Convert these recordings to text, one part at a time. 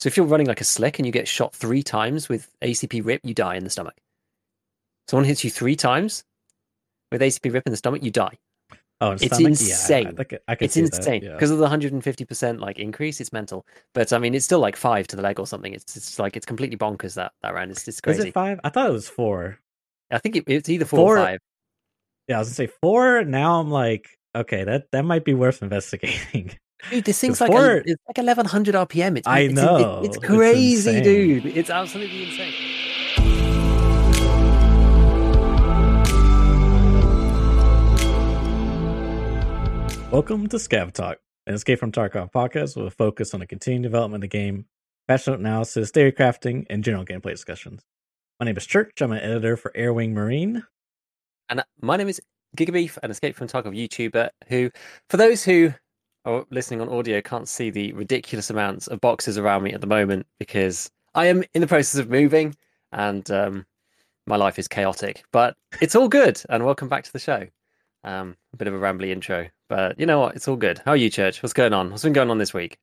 So if you're running like a slick and you get shot three times with ACP rip, you die in the stomach. Someone hits you three times with ACP rip in the stomach, you die. Oh, It's stomach? insane. Yeah, I, I It's insane yeah. because of the 150% like increase. It's mental, but I mean, it's still like five to the leg or something. It's it's like it's completely bonkers that that round. It's it's Is it five? I thought it was four. I think it, it's either four, Four- or five. Yeah, I was gonna say four. Now I'm like, okay, that that might be worth investigating. Dude, this thing's like a, it's like 1100 RPM. It's I it's, know, it's it's crazy, insane. dude. It's absolutely insane. Welcome to Scav Talk, an Escape from Tarkov podcast with a focus on the continued development of the game, patch note analysis, theory crafting, and general gameplay discussions. My name is Church. I'm an editor for Airwing Marine. And uh, my name is Gigabeef, an Escape from Tarkov YouTuber who, for those who are listening on audio, can't see the ridiculous amounts of boxes around me at the moment because I am in the process of moving and um, my life is chaotic. But it's all good. And welcome back to the show. Um, a bit of a rambly intro, but you know what? It's all good. How are you, Church? What's going on? What's been going on this week?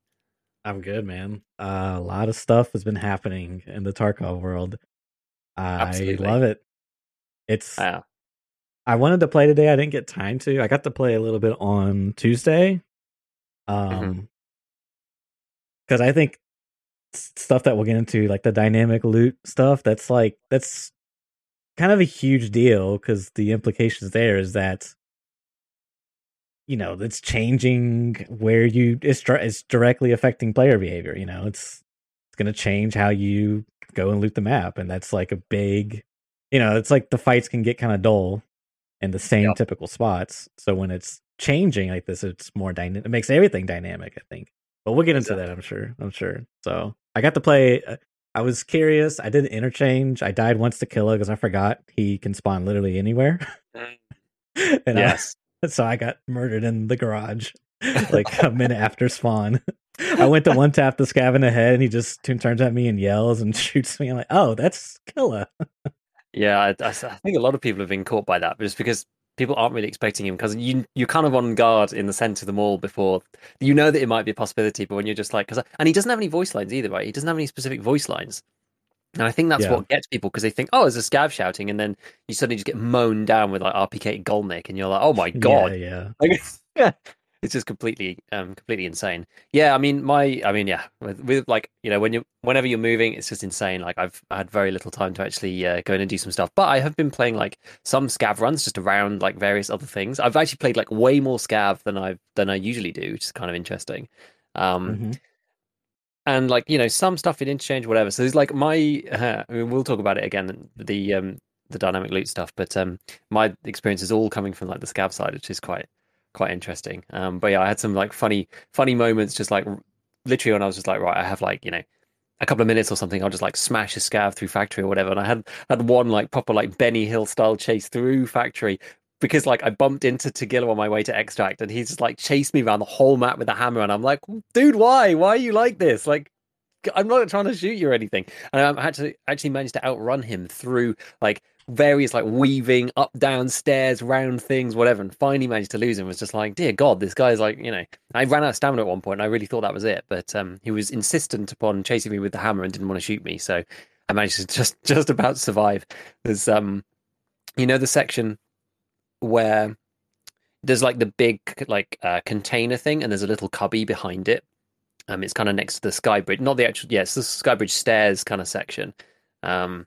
I'm good, man. Uh, a lot of stuff has been happening in the Tarkov world. I Absolutely. love it. It's I wanted to play today. I didn't get time to. I got to play a little bit on Tuesday. Um because I think stuff that we'll get into, like the dynamic loot stuff, that's like that's kind of a huge deal because the implications there is that you know it's changing where you it's, it's directly affecting player behavior you know it's it's going to change how you go and loot the map and that's like a big you know it's like the fights can get kind of dull in the same Yep. typical spots so when it's changing like this it's more dynamic it makes everything dynamic i think but we'll get into that i'm sure i'm sure so i got to play uh, i was curious i did an interchange i died once to killa because i forgot he can spawn literally anywhere and I- yes. so I got murdered in the garage like a minute after spawn. I went to one tap the scav in the head and he just turns at me and yells and shoots me. I'm like, oh, that's Killa. Yeah, I think a lot of people have been caught by that, just because people aren't really expecting him. Because you you're kind of on guard in the center of the mall before you know that it might be a possibility, but when you're just like, because and he doesn't have any voice lines either, right? He doesn't have any specific voice lines, and I think that's Yeah. what gets people because they think, oh, there's a scav shouting, and then you suddenly just get mown down with like RPK Golnick, and you're like, oh my god, Yeah, yeah. like, yeah, it's just completely, um, completely insane. Yeah, I mean, my, I mean, yeah, with, with like, you know, when you, whenever you're moving, it's just insane. Like, I've had very little time to actually uh, go in and do some stuff, but I have been playing like some scav runs just around like various other things. I've actually played like way more scav than I than I usually do, which is kind of interesting. Um, Mhm. and like you know some stuff in interchange whatever so it's like my uh, I mean, we'll talk about it again the um the dynamic loot stuff but um my experience is all coming from like the scav side which is quite quite interesting um but yeah i had some like funny funny moments just like literally when i was just like right i have like you know a couple of minutes or something i'll just like smash a scav through factory or whatever and i had had one like proper like benny hill style chase through factory because like I bumped into Tagilla on my way to extract and he's just like chased me around the whole map with a hammer and I'm like, dude, why? Why are you like this? Like I'm not trying to shoot you or anything. And I actually actually managed to outrun him through like various like weaving up down stairs round things whatever and finally managed to lose him. Was just like dear god this guy's like you know. I ran out of stamina at one point and i really thought that was it but um he was insistent upon chasing me with the hammer and didn't want to shoot me so i managed to just just about survive. There's um you know the section where there's like the big like uh, container thing and there's a little cubby behind it? Um it's kind of next to the sky bridge not the actual yes the sky bridge stairs kind of section. Um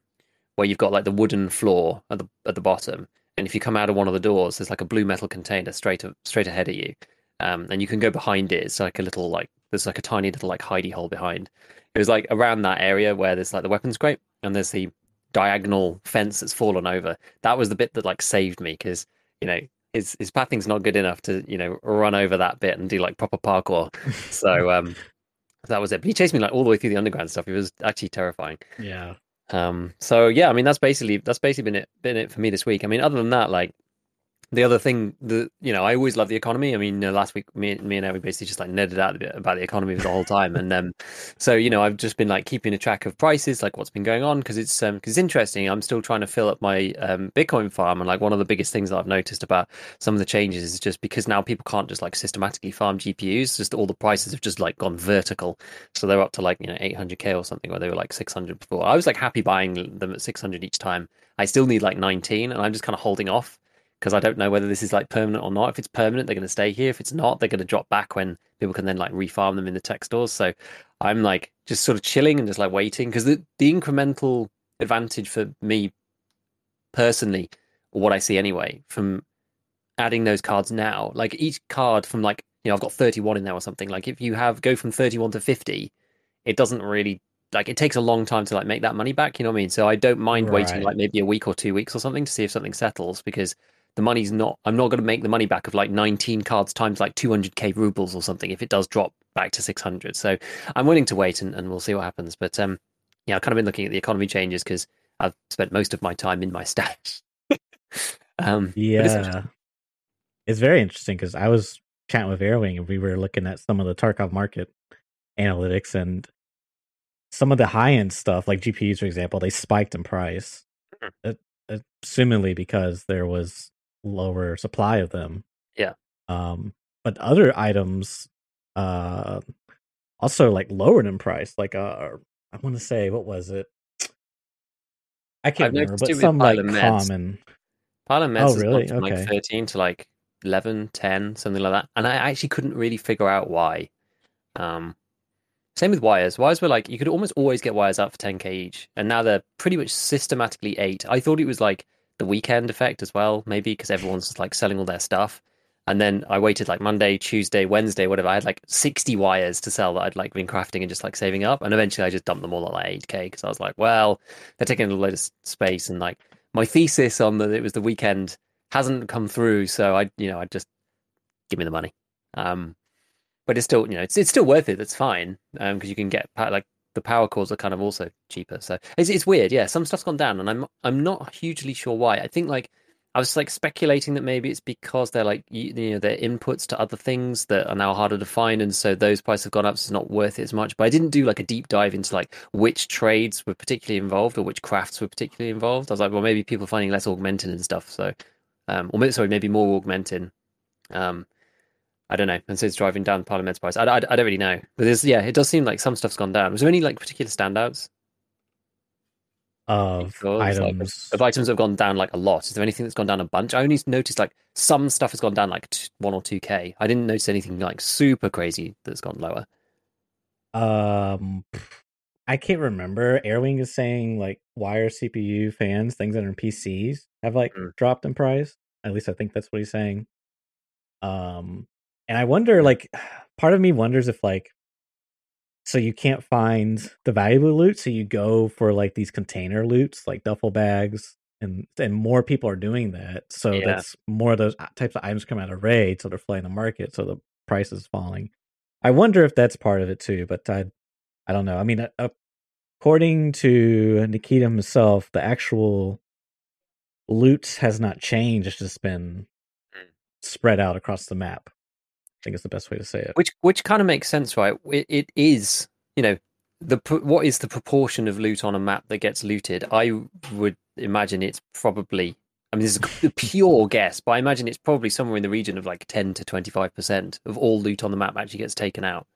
where you've got like the wooden floor at the at the bottom and if you come out of one of the doors there's like a blue metal container straight a- straight ahead of you. Um and you can go behind it. It's like a little like there's like a tiny little like hidey hole behind. It was like around that area where there's like the weapons crate and there's the diagonal fence that's fallen over. That was the bit that like saved me because you know his his pathing's not good enough to you know run over that bit and do like proper parkour. So um that was it. But he chased me like all the way through the underground stuff. It was actually terrifying. Yeah. Um so yeah i mean that's basically that's basically been it been it for me this week. I mean other than that like the other thing that you know, I always love the economy. I mean, last week me, me and Eric basically just like netted out a bit about the economy for the whole time, and um, so you know, I've just been like keeping a track of prices, like what's been going on, because it's um, cause it's interesting. I'm still trying to fill up my um, Bitcoin farm, and like one of the biggest things that I've noticed about some of the changes is just because now people can't just like systematically farm GPUs, just all the prices have just like gone vertical, so they're up to like you know 800k or something, where they were like 600 before. I was like happy buying them at 600 each time. I still need like 19, and I'm just kind of holding off because I don't know whether this is like permanent or not. If it's permanent, they're going to stay here. If it's not, they're going to drop back when people can then like refarm them in the tech stores. So I'm like just sort of chilling and just like waiting because the, the incremental advantage for me personally, or what I see anyway, from adding those cards now, like each card from like, you know, I've got 31 in there or something. Like if you have go from 31 to 50, it doesn't really like it takes a long time to like make that money back you know what i mean so i don't mind right. waiting like maybe a week or two weeks or something to see if something settles because the money's not i'm not going to make the money back of like 19 cards times like 200k rubles or something if it does drop back to 600 so i'm willing to wait and, and we'll see what happens. But um yeah i've kind of been looking at the economy changes because i've spent most of my time in my stash. Um yeah. It's, very interesting because i was chatting with airwing and we were looking at some of the tarkov market analytics and some of the high end stuff like gpus for example they spiked in price mm-hmm. assumingly because there was lower supply of them. Yeah. Um, but other items, uh, also like lowered in price. Like, uh, I want to say, what was it? I can't I've remember, but some like meds. common. Pile of meds oh, really? from okay. like 13 to like 11, 10, something like that. And I actually couldn't really figure out why. Um, same with wires. Wires were like you could almost always get wires out for 10k each, and now they're pretty much systematically eight. I thought it was like the weekend effect as well, maybe because everyone's like selling all their stuff. And then I waited like Monday, Tuesday, Wednesday, whatever. I had like 60 wires to sell that I'd like been crafting and just like saving up. And eventually I just dumped them all at like 8K because I was like, well, they're taking a load of space. And like my thesis on that it was the weekend hasn't come through. So I, you know, I just give me the money. Um, but it's still, you know, it's, it's still worth it. That's fine. Um, because you can get like the power cores are kind of also cheaper. So it's it's weird. Yeah, some stuff's gone down, and I'm I'm not hugely sure why. I think like I was like speculating that maybe it's because they're like you, you know they're inputs to other things that are now harder to find, and so those prices have gone up. So it's not worth it as much. But I didn't do like a deep dive into like which trades were particularly involved or which crafts were particularly involved. I was like, well, maybe people finding less Augmentin and stuff. So, um, or sorry, maybe more Augmentin. Um, I don't know. And so it's driving down Parliament's price. I, I, I don't really know. But there's, yeah, it does seem like some stuff's gone down. Was there any like particular standouts? Of because, items. Like, of items that have gone down like a lot. Is there anything that's gone down a bunch? I only noticed like some stuff has gone down like one or two K. I didn't notice anything like super crazy that's gone lower. Um, I can't remember. Airwing is saying like wire CPU fans, things that are in PCs have like mm. dropped in price. At least I think that's what he's saying. Um, and I wonder, like, part of me wonders if, like, so you can't find the valuable loot, so you go for like these container loots, like duffel bags, and and more people are doing that. So yeah. that's more of those uh, types of items come out of raid, so they're flooding the market, so the price is falling. I wonder if that's part of it too, but I, I don't know. I mean, uh, according to Nikita himself, the actual loot has not changed; it's just been hmm. spread out across the map. I think is the best way to say it. Which which kind of makes sense, right? It, it is, you know, the what is the proportion of loot on a map that gets looted? I would imagine it's probably. I mean, this is a pure guess, but I imagine it's probably somewhere in the region of like ten to twenty five percent of all loot on the map actually gets taken out,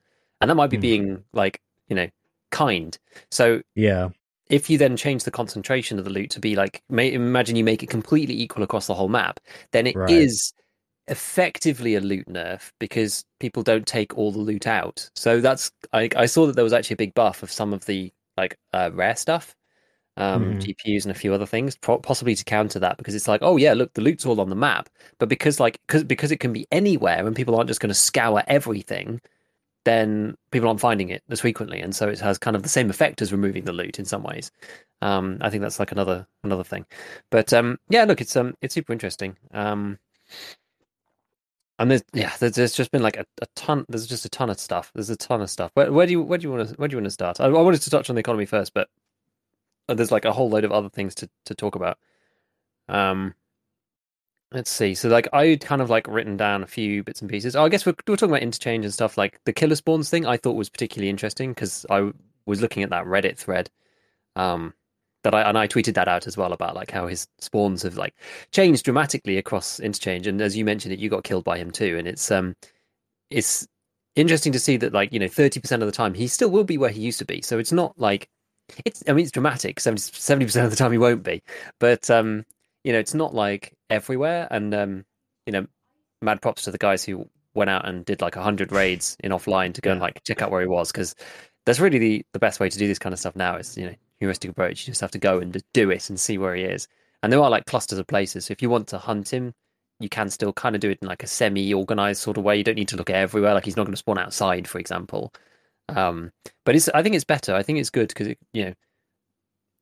and that might be mm. being like you know kind. So yeah, if you then change the concentration of the loot to be like, may, imagine you make it completely equal across the whole map, then it right. is effectively a loot nerf because people don't take all the loot out. So that's I, I saw that there was actually a big buff of some of the like uh, rare stuff, um, mm. GPUs and a few other things, possibly to counter that because it's like, oh yeah, look, the loot's all on the map, but because like because because it can be anywhere and people aren't just going to scour everything, then people aren't finding it as frequently, and so it has kind of the same effect as removing the loot in some ways. Um, I think that's like another another thing, but um, yeah, look, it's um, it's super interesting. Um, and there's yeah, there's, there's just been like a, a, ton. There's just a ton of stuff. There's a ton of stuff. Where, where do you where do you want to where do you want to start? I, I, wanted to touch on the economy first, but there's like a whole load of other things to to talk about. Um, Let's see. So like I kind of like written down a few bits and pieces. Oh, I guess we're, we're talking about interchange and stuff. Like the Killa spawns thing, I thought was particularly interesting because I was looking at that Reddit thread. Um, that I and I tweeted that out as well about like how his spawns have like changed dramatically across interchange. And as you mentioned, it you got killed by him too. And it's um, it's interesting to see that like you know thirty percent of the time he still will be where he used to be. So it's not like it's I mean it's dramatic. 70 percent of the time he won't be, but um, you know it's not like everywhere. And um, you know, mad props to the guys who went out and did like hundred raids in offline to go and like check out where he was because that's really the the best way to do this kind of stuff now. Is you know heuristic approach. You just have to go and just do it and see where he is. And there are like clusters of places. So if you want to hunt him, you can still kind of do it in like a semi-organized sort of way. You don't need to look everywhere. Like he's not going to spawn outside, for example. Um, but it's I think it's better. I think it's good because it, you know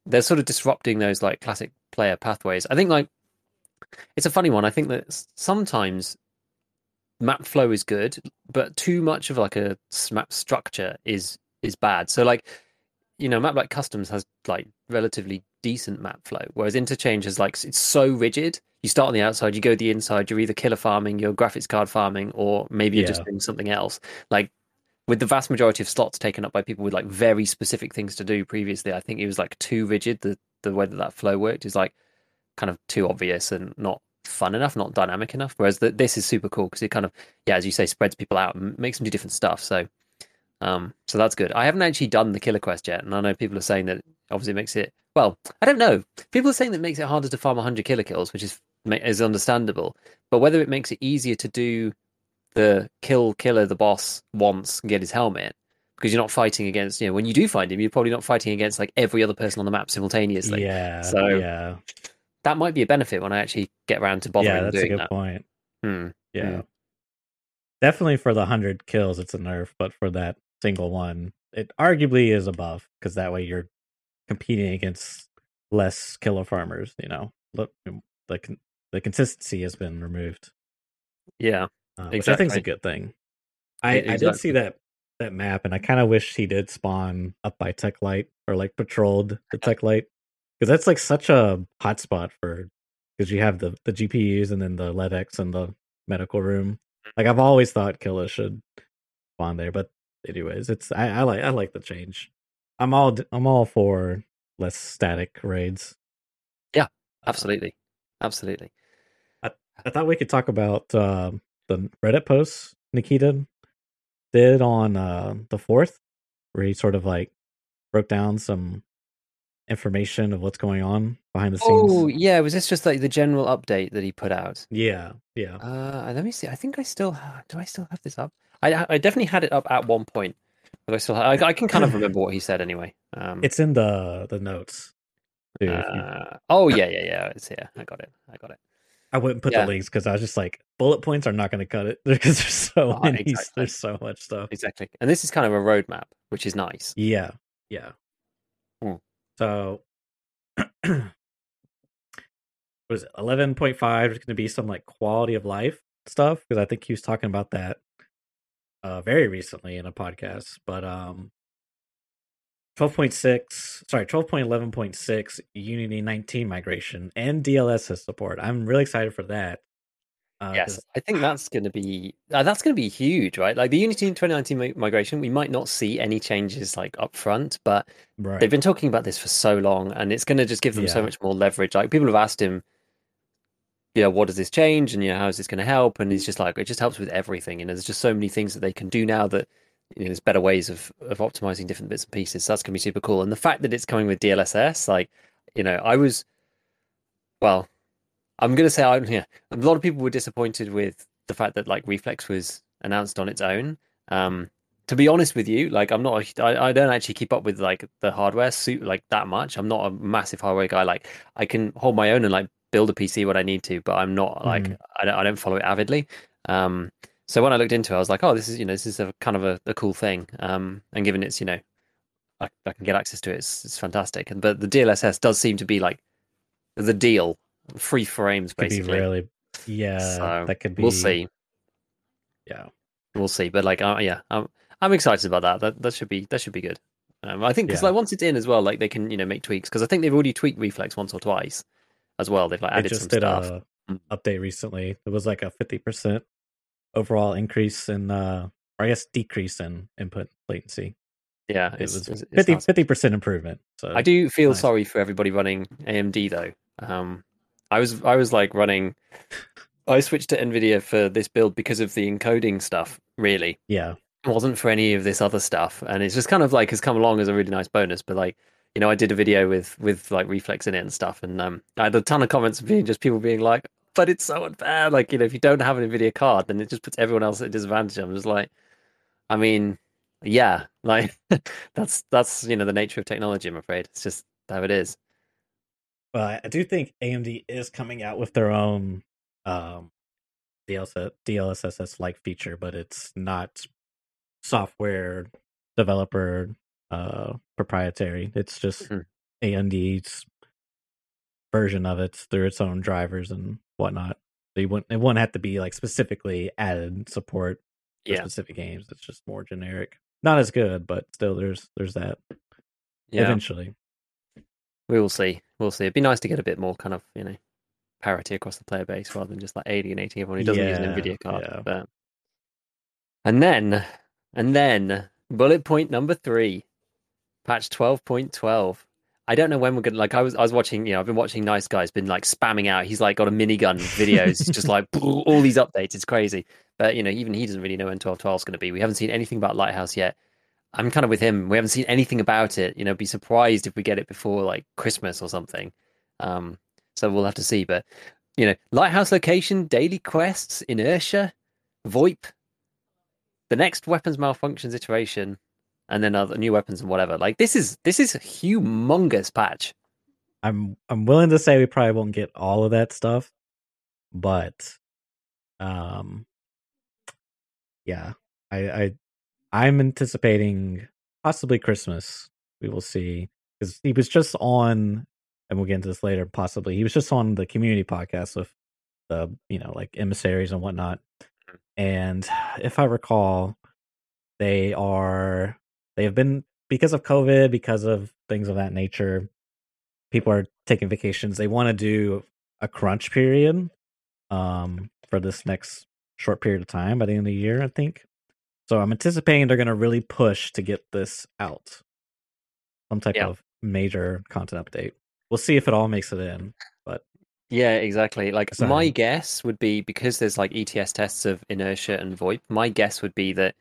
they're sort of disrupting those like classic player pathways. I think like it's a funny one. I think that sometimes map flow is good, but too much of like a map structure is is bad. So like you know, map like customs has like relatively decent map flow, whereas interchange is like it's so rigid. You start on the outside, you go to the inside. You're either Killa farming, you're graphics card farming, or maybe you're yeah. just doing something else. Like with the vast majority of slots taken up by people with like very specific things to do previously, I think it was like too rigid. The the way that that flow worked is like kind of too obvious and not fun enough, not dynamic enough. Whereas the, this is super cool because it kind of, yeah, as you say, spreads people out and makes them do different stuff. So, um, so that's good. I haven't actually done the Killa quest yet, and I know people are saying that obviously makes it. Well, I don't know. People are saying that makes it harder to farm 100 Killa kills, which is is understandable. But whether it makes it easier to do the kill Killa the boss once and get his helmet because you're not fighting against you know when you do find him you're probably not fighting against like every other person on the map simultaneously yeah so yeah that might be a benefit when i actually get around to bothering yeah that's doing a good that. point hmm. yeah hmm. definitely for the 100 kills it's a nerf but for that single one it arguably is above because that way you're competing against less Killa farmers you know look the the consistency has been removed yeah uh, exactly. which I think is a good thing. I, exactly. I did see that that map, and I kind of wish he did spawn up by TechLight or like patrolled the TechLight because that's like such a hot spot for because you have the the GPUs and then the LEDX and the medical room. Like I've always thought Killa should spawn there, but anyways, it's I, I like I like the change. I'm all I'm all for less static raids. Yeah, absolutely, absolutely. I, I thought we could talk about uh, the Reddit posts Nikita did on uh, the fourth, where he sort of like broke down some information of what's going on behind the scenes. Oh yeah, was this just like the general update that he put out? Yeah, yeah. Uh, let me see. I think I still have, do. I still have this up? I I definitely had it up at one point, but I still I, I can kind of remember what he said anyway. Um, it's in the the notes. uh, oh yeah, yeah, yeah. It's here. I got it. I got it. I wouldn't put yeah. the links because I was just like bullet points are not going to cut it because there's so oh, many. Exactly. There's so much stuff. Exactly, and this is kind of a roadmap, which is nice. Yeah, yeah. Hmm. So, was eleven point five is going to be some like quality of life stuff because I think he was talking about that uh very recently in a podcast. But um, 12.6 sorry 12.11.6 unity 19 migration and dlss support i'm really excited for that uh, yes i think that's going to be uh, that's going to be huge right like the unity 2019 migration we might not see any changes like up front but right. they've been talking about this for so long and it's going to just give them yeah. so much more leverage like people have asked him you know what does this change and you know how is this going to help and he's just like it just helps with everything and there's just so many things that they can do now that you know, there's better ways of of optimizing different bits and pieces. So that's gonna be super cool. And the fact that it's coming with DLSS, like, you know, I was, well, I'm gonna say, I'm yeah, a lot of people were disappointed with the fact that like Reflex was announced on its own. Um, to be honest with you, like I'm not, I, I don't actually keep up with like the hardware suit like that much. I'm not a massive hardware guy. Like I can hold my own and like build a PC when I need to, but I'm not like mm. I don't I don't follow it avidly. Um, so when I looked into it, I was like, oh, this is you know this is a kind of a, a cool thing. Um, and given it's you know, I, I can get access to it, it's, it's fantastic. And but the DLSS does seem to be like the deal, free frames basically. really, yeah, so that could be. We'll see. Yeah, we'll see. But like, uh, yeah, I'm I'm excited about that. That that should be that should be good. Um, I think because yeah. like once it's in as well, like they can you know make tweaks because I think they've already tweaked Reflex once or twice as well. They've like added some stuff. A, mm. update recently. It was like a fifty percent overall increase in, uh, or I guess decrease in input latency. Yeah, it was 50 percent improvement. So I do feel nice. sorry for everybody running AMD though. Um, I was I was like running. I switched to Nvidia for this build because of the encoding stuff. Really, yeah, it wasn't for any of this other stuff, and it's just kind of like has come along as a really nice bonus. But like, you know, I did a video with with like reflex in it and stuff, and um, I had a ton of comments being just people being like, "But it's so unfair." Like, you know, if you don't have an Nvidia card, then it just puts everyone else at a disadvantage. I'm just like, I mean, yeah, like that's that's you know the nature of technology. I'm afraid it's just how it is. Well, I do think AMD is coming out with their own um, DLSS, DLSS like feature, but it's not software developer uh, proprietary. It's just mm-hmm. AMD's version of it through its own drivers and whatnot. So you wouldn't it wouldn't have to be like specifically added support for yeah. specific games. It's just more generic not as good, but still, there's there's that. Yeah. Eventually, we will see. We'll see. It'd be nice to get a bit more kind of you know parity across the player base rather than just like alienating everyone who doesn't yeah, use an Nvidia card. Yeah. But and then and then bullet point number three, patch twelve point twelve. I don't know when we're gonna like. I was I was watching. You know, I've been watching Nice Guys. Been like spamming out. He's like got a minigun videos. it's just like all these updates. It's crazy. But you know, even he doesn't really know when twelve twelve is going to be. We haven't seen anything about Lighthouse yet. I'm kind of with him. We haven't seen anything about it. You know, be surprised if we get it before like Christmas or something. Um, so we'll have to see. But you know, Lighthouse location, daily quests, inertia, VoIP, the next weapons malfunctions iteration and then other new weapons and whatever. Like this is this is a humongous patch. I'm I'm willing to say we probably won't get all of that stuff, but um yeah, I I I'm anticipating possibly Christmas. We will see because he was just on, and we'll get into this later. Possibly he was just on the community podcast with the you know like emissaries and whatnot. Mm. And if I recall, they are they have been because of COVID, because of things of that nature. People are taking vacations. They want to do a crunch period um, for this next short period of time by the end of the year, I think. So I'm anticipating they're going to really push to get this out. Some type yeah. of major content update. We'll see if it all makes it in, but yeah, exactly. Like my guess would be because there's like ETS tests of inertia and VoIP. My guess would be that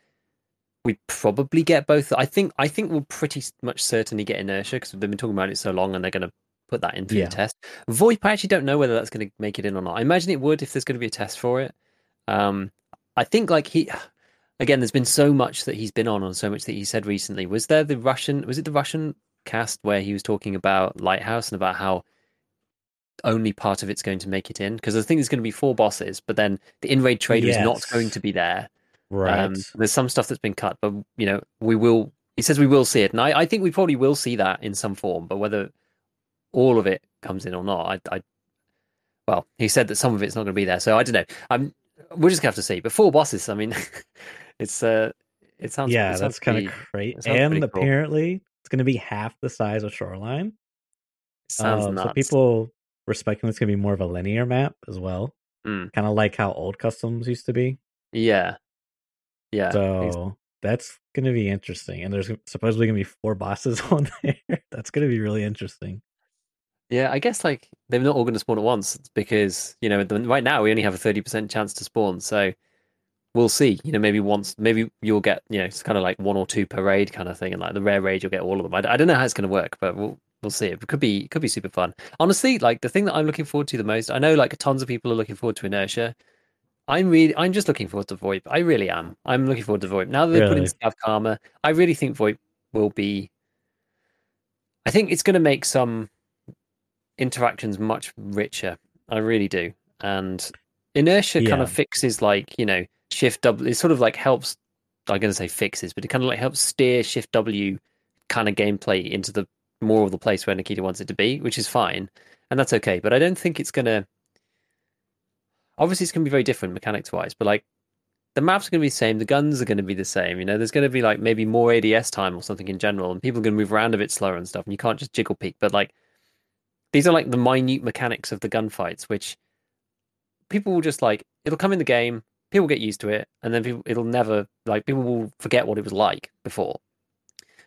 we probably get both. I think I think we'll pretty much certainly get inertia because they've been talking about it so long, and they're going to put that into yeah. the test. VoIP, I actually don't know whether that's going to make it in or not. I imagine it would if there's going to be a test for it. Um, I think like he, again, there's been so much that he's been on, and so much that he said recently. Was there the Russian? Was it the Russian cast where he was talking about Lighthouse and about how only part of it's going to make it in? Because I think there's going to be four bosses, but then the in raid trader yes. is not going to be there. Right. Um, there's some stuff that's been cut, but you know, we will. He says we will see it, and I, I think we probably will see that in some form. But whether all of it comes in or not, I, I well, he said that some of it's not going to be there, so I don't know. I'm. We're just gonna have to see. But four bosses. I mean, it's uh, it sounds. Yeah, it sounds that's kind of great. And apparently, cool. it's going to be half the size of Shoreline. Sounds uh, nuts. So people were speculating it's going to be more of a linear map as well, mm. kind of like how old customs used to be. Yeah, yeah. So that's going to be interesting. And there's supposedly going to be four bosses on there. that's going to be really interesting. Yeah, I guess like they're not all going to spawn at once because you know right now we only have a thirty percent chance to spawn. So we'll see. You know, maybe once, maybe you'll get you know it's kind of like one or two per raid kind of thing, and like the rare raid you'll get all of them. I, I don't know how it's going to work, but we'll we'll see. It could be it could be super fun. Honestly, like the thing that I'm looking forward to the most. I know like tons of people are looking forward to Inertia. I'm really, I'm just looking forward to VoIP. I really am. I'm looking forward to VoIP. Now that they really? put in Scav Karma, I really think VoIP will be. I think it's going to make some interactions much richer. I really do. And inertia yeah. kind of fixes like you know shift W. It sort of like helps. I'm going to say fixes, but it kind of like helps steer shift W kind of gameplay into the more of the place where Nikita wants it to be, which is fine, and that's okay. But I don't think it's going to obviously it's going to be very different mechanics wise, but like the maps are going to be the same, the guns are going to be the same. You know, there's going to be like maybe more ADS time or something in general, and people are going to move around a bit slower and stuff, and you can't just jiggle peek. But like these are like the minute mechanics of the gunfights, which people will just like it'll come in the game, people get used to it, and then people it'll never like people will forget what it was like before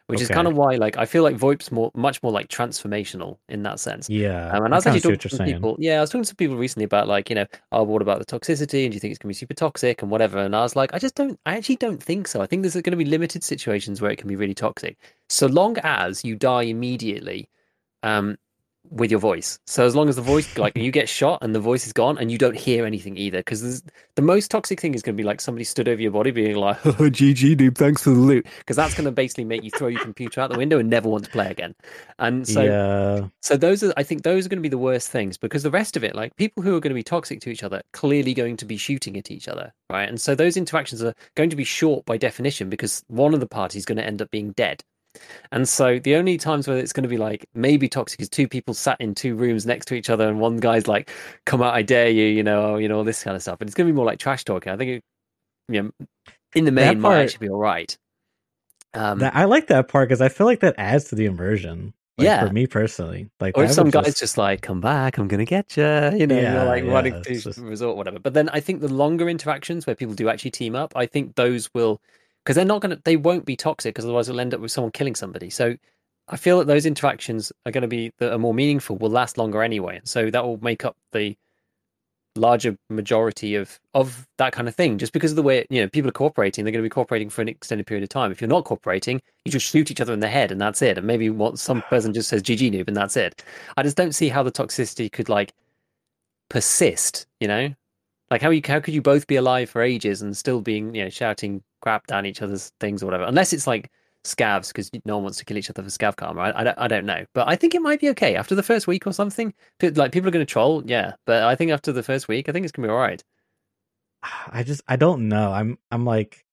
which okay. is kind of why like I feel like VoIP's more much more like transformational in that sense. Yeah. Um, and I was actually talking to people. Yeah, I was talking to people recently about like you know, oh, what about the toxicity? And do you think it's going to be super toxic and whatever? And I was like, I just don't. I actually don't think so. I think there's going to be limited situations where it can be really toxic, so long as you die immediately. Um, with your voice. So as long as the voice, like you get shot and the voice is gone and you don't hear anything either, because the most toxic thing is going to be like somebody stood over your body being like, oh, "GG, dude, thanks for the loot," because that's going to basically make you throw your computer out the window and never want to play again. And so, yeah. so those are, I think, those are going to be the worst things because the rest of it, like people who are going to be toxic to each other, clearly going to be shooting at each other, right? And so those interactions are going to be short by definition because one of the parties is going to end up being dead and so the only times where it's going to be like maybe toxic is two people sat in two rooms next to each other, and one guy's like, "Come out, I dare you," you know, you know, all this kind of stuff. But it's going to be more like trash talking. I think, it, you know, in the main, part, might actually be all right. Um, that, I like that part because I feel like that adds to the immersion. Like, yeah, for me personally, like, or if some guys just... just like, "Come back, I'm gonna get you," you know, yeah, like yeah, running to just... resort, whatever. But then I think the longer interactions where people do actually team up, I think those will because they're not going to they won't be toxic because otherwise it'll end up with someone killing somebody. So i feel that those interactions are going to be that are more meaningful will last longer anyway. So that will make up the larger majority of of that kind of thing. Just because of the way you know people are cooperating they're going to be cooperating for an extended period of time. If you're not cooperating you just shoot each other in the head and that's it. And maybe what some person just says gg noob and that's it. I just don't see how the toxicity could like persist you know like how you how could you both be alive for ages and still being you know shouting crap down each other's things or whatever. Unless it's like scavs because no one wants to kill each other for scav karma. I, I, don't, I don't know, but I think it might be okay after the first week or something. Like people are going to troll, yeah, but I think after the first week, I think it's gonna be all right. I just I don't know. I'm I'm like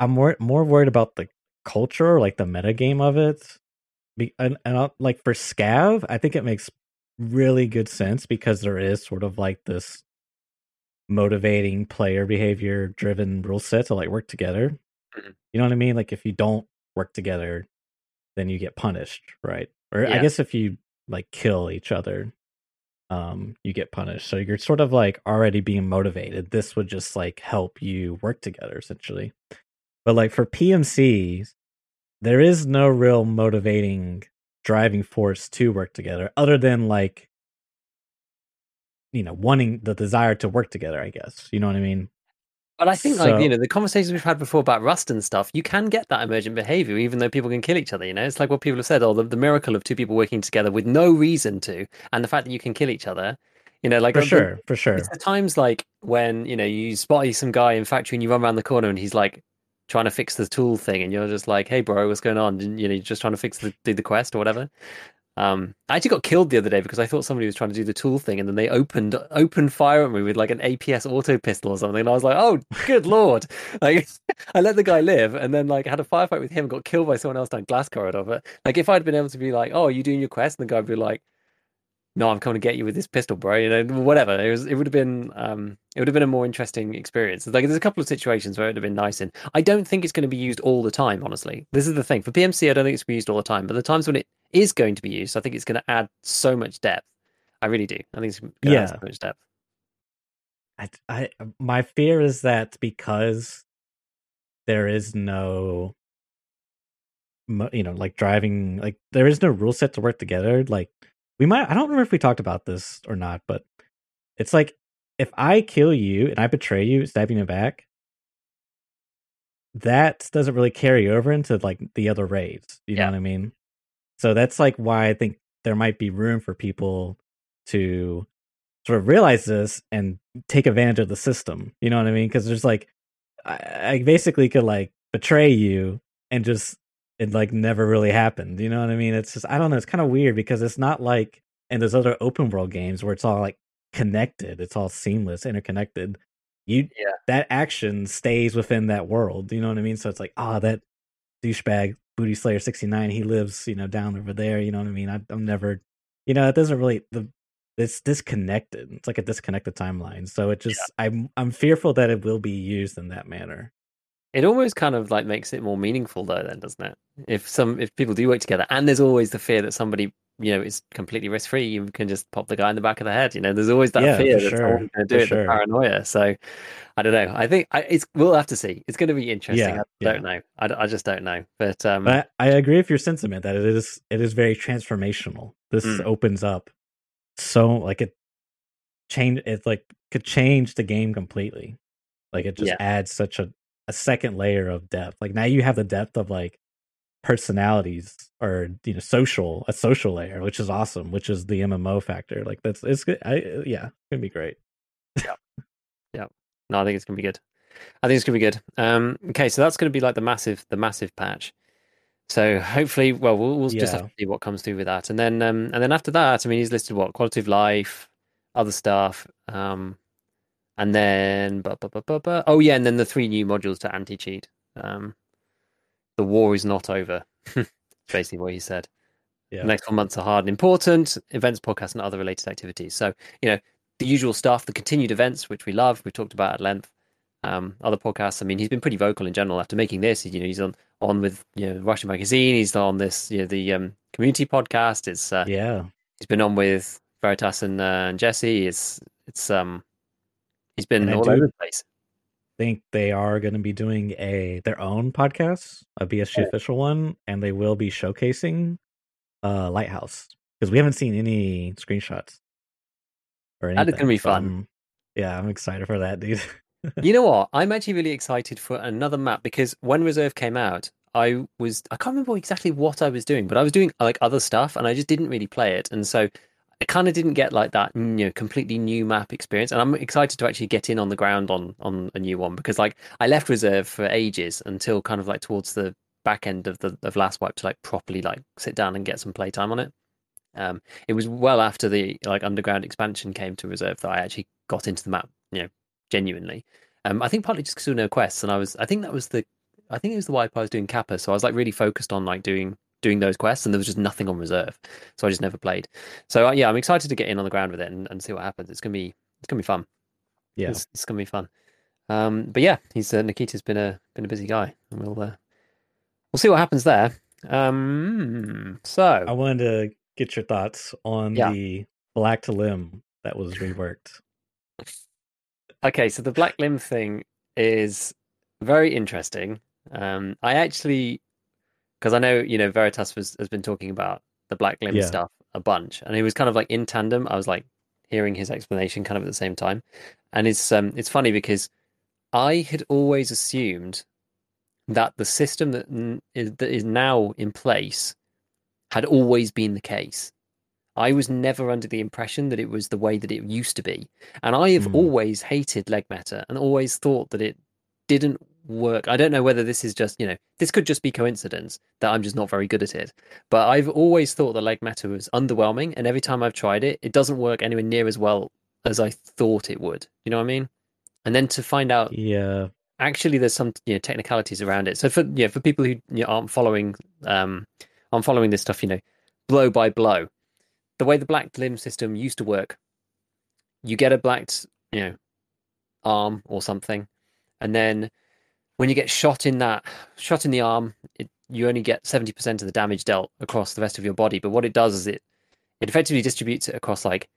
I'm more more worried about the culture, like the meta game of it. And, and I'll, like for scav, I think it makes really good sense because there is sort of like this motivating player behavior driven rule set to like work together. Mm-hmm. You know what I mean? Like if you don't work together, then you get punished, right? Or yeah. I guess if you like kill each other, um, you get punished. So you're sort of like already being motivated. This would just like help you work together essentially. But like for PMCs, there is no real motivating driving force to work together other than like you know wanting the desire to work together i guess you know what i mean? But i think so, like you know the conversations we've had before about rust and stuff you can get that emergent behavior even though people can kill each other you know? It's like what people have said oh the, the miracle of two people working together with no reason to and the fact that you can kill each other you know like for uh, sure the, for sure. it's the times like when you know you spot some guy in factory and you run around the corner and he's like trying to fix the tool thing and you're just like hey bro what's going on you know you're just trying to fix the do the quest or whatever um, I actually got killed the other day because I thought somebody was trying to do the tool thing, and then they opened opened fire at me with like an APS auto pistol or something. And I was like, "Oh, good lord!" Like, I let the guy live, and then like had a firefight with him, and got killed by someone else down glass corridor. But like, if I'd been able to be like, "Oh, are you doing your quest?" and the guy would be like, "No, I'm coming to get you with this pistol, bro," you know, whatever. It was, it would have been, um, it would have been a more interesting experience. Like, there's a couple of situations where it would have been nice in. I don't think it's going to be used all the time. Honestly, this is the thing for PMC. I don't think it's going to be used all the time, but the times when it is going to be used, I think it's going to add so much depth. I really do. I think it's going to yeah. add so much depth. I, I, my fear is that because there is no, you know, like driving, like there is no rule set to work together. Like we might, I don't remember if we talked about this or not, but it's like if I kill you and I betray you, stabbing you back, that doesn't really carry over into like the other raids. You yeah. know what I mean? So that's like why I think there might be room for people to sort of realize this and take advantage of the system. You know what I mean? Because there's like, I, I basically could like betray you and just it like never really happened. You know what I mean? It's just I don't know. It's kind of weird because it's not like in those other open world games where it's all like connected. It's all seamless, interconnected. You yeah. that action stays within that world. You know what I mean? So it's like, ah, oh, that douchebag Booty Slayer 69, he lives, you know, down over there. You know what I mean? I, am never, you know, it doesn't really, the, it's disconnected. It's like a disconnected timeline. So it just, yeah. I'm, I'm fearful that it will be used in that manner. It almost kind of like makes it more meaningful though, then, doesn't it? If some, if people do work together and there's always the fear that somebody you know is completely risk free. You can just pop the guy in the back of the head. You know, there's always that Yeah, fear that sure, someone's going to do for it, the paranoia. So I don't know. I think I, it's we'll have to see. It's going to be interesting. Yeah, I yeah. don't know. I, I just don't know. But um, But I agree with your sentiment that it is it is very transformational. This Mm. opens up so like it change it like could change the game completely. Like it just Yeah. adds such a a second layer of depth. Like now you have the depth of like personalities or you know social a social layer, which is awesome, which is the MMO factor. Like that's it's good. I yeah, it's gonna be great. Yeah, yeah. No, I think it's gonna be good. I think it's gonna be good. Um, okay, so that's gonna be like the massive, the massive patch. So hopefully, well, we'll, we'll just have to see what comes through with that, and then, um, and then after that, I mean, he's listed what quality of life, other stuff, um, and then, bu- bu- bu- oh yeah, and then the three new modules to anti-cheat. Um, the war is not over. It's basically what he said. Yeah. The next four months are hard and important. Events, podcasts, and other related activities. So, you know, the usual stuff, the continued events, which we love, we talked about at length. Um, other podcasts. I mean, he's been pretty vocal in general after making this. You know, he's on on with you know Russian magazine. He's on this you know the um, community podcast. It's uh, Yeah. he's been on with Veritas and, uh, and Jesse. It's it's um he's been And all over the place. think they are going to be doing a their own podcast, a BSG Oh. official one, and they will be showcasing uh Lighthouse because we haven't seen any screenshots or anything. That is anything. gonna be fun. Yeah, I'm excited for that, dude. you know what? I'm actually really excited for another map because when Reserve came out, I was I can't remember exactly what I was doing, but I was doing like other stuff and I just didn't really play it. And so I kind of didn't get like that, you know, completely new map experience. And I'm excited to actually get in on the ground on on a new one because like I left Reserve for ages until kind of like towards the back end of the of last wipe to like properly like sit down and get some playtime on it. Um, it was well after the like underground expansion came to Reserve that I actually got into the map, you know, genuinely. Um, I think partly just because there were no quests, and I was I think that was the I think it was the wipe I was doing Kappa, so I was like really focused on like doing doing those quests, and there was just nothing on reserve, so I just never played. So uh, yeah, I'm excited to get in on the ground with it and, and see what happens. It's gonna be it's gonna be fun. yeah, It's, it's gonna be fun. Um, but yeah, he's uh, Nikita's been a been a busy guy, and we'll uh, we'll see what happens there. Um, so I wanted to get your thoughts on Yeah. the black to limb that was reworked. Okay, so the black limb thing is very interesting. Um, I actually, because I know you know Veritas was has been talking about the black limb Yeah. stuff a bunch, and it was kind of like in tandem. I was like hearing his explanation kind of at the same time, and it's um it's funny because I had always assumed that the system that n- is that is now in place had always been the case. I was never under the impression that it was the way that it used to be. And I have Mm. always hated leg meta and always thought that it didn't work. I don't know whether this is just, you know, this could just be coincidence that I'm just not very good at it. But I've always thought that leg meta was underwhelming. And every time I've tried it, it doesn't work anywhere near as well as I thought it would. You know what I mean? And then to find out Yeah, actually there's some you know technicalities around it so for know, for people who you know, aren't following um aren't following this stuff you know blow by blow the way the black limb system used to work you get a black you know arm or something and then when you get shot in that shot in the arm it, you only get 70% of the damage dealt across the rest of your body but what it does is it it effectively distributes it across like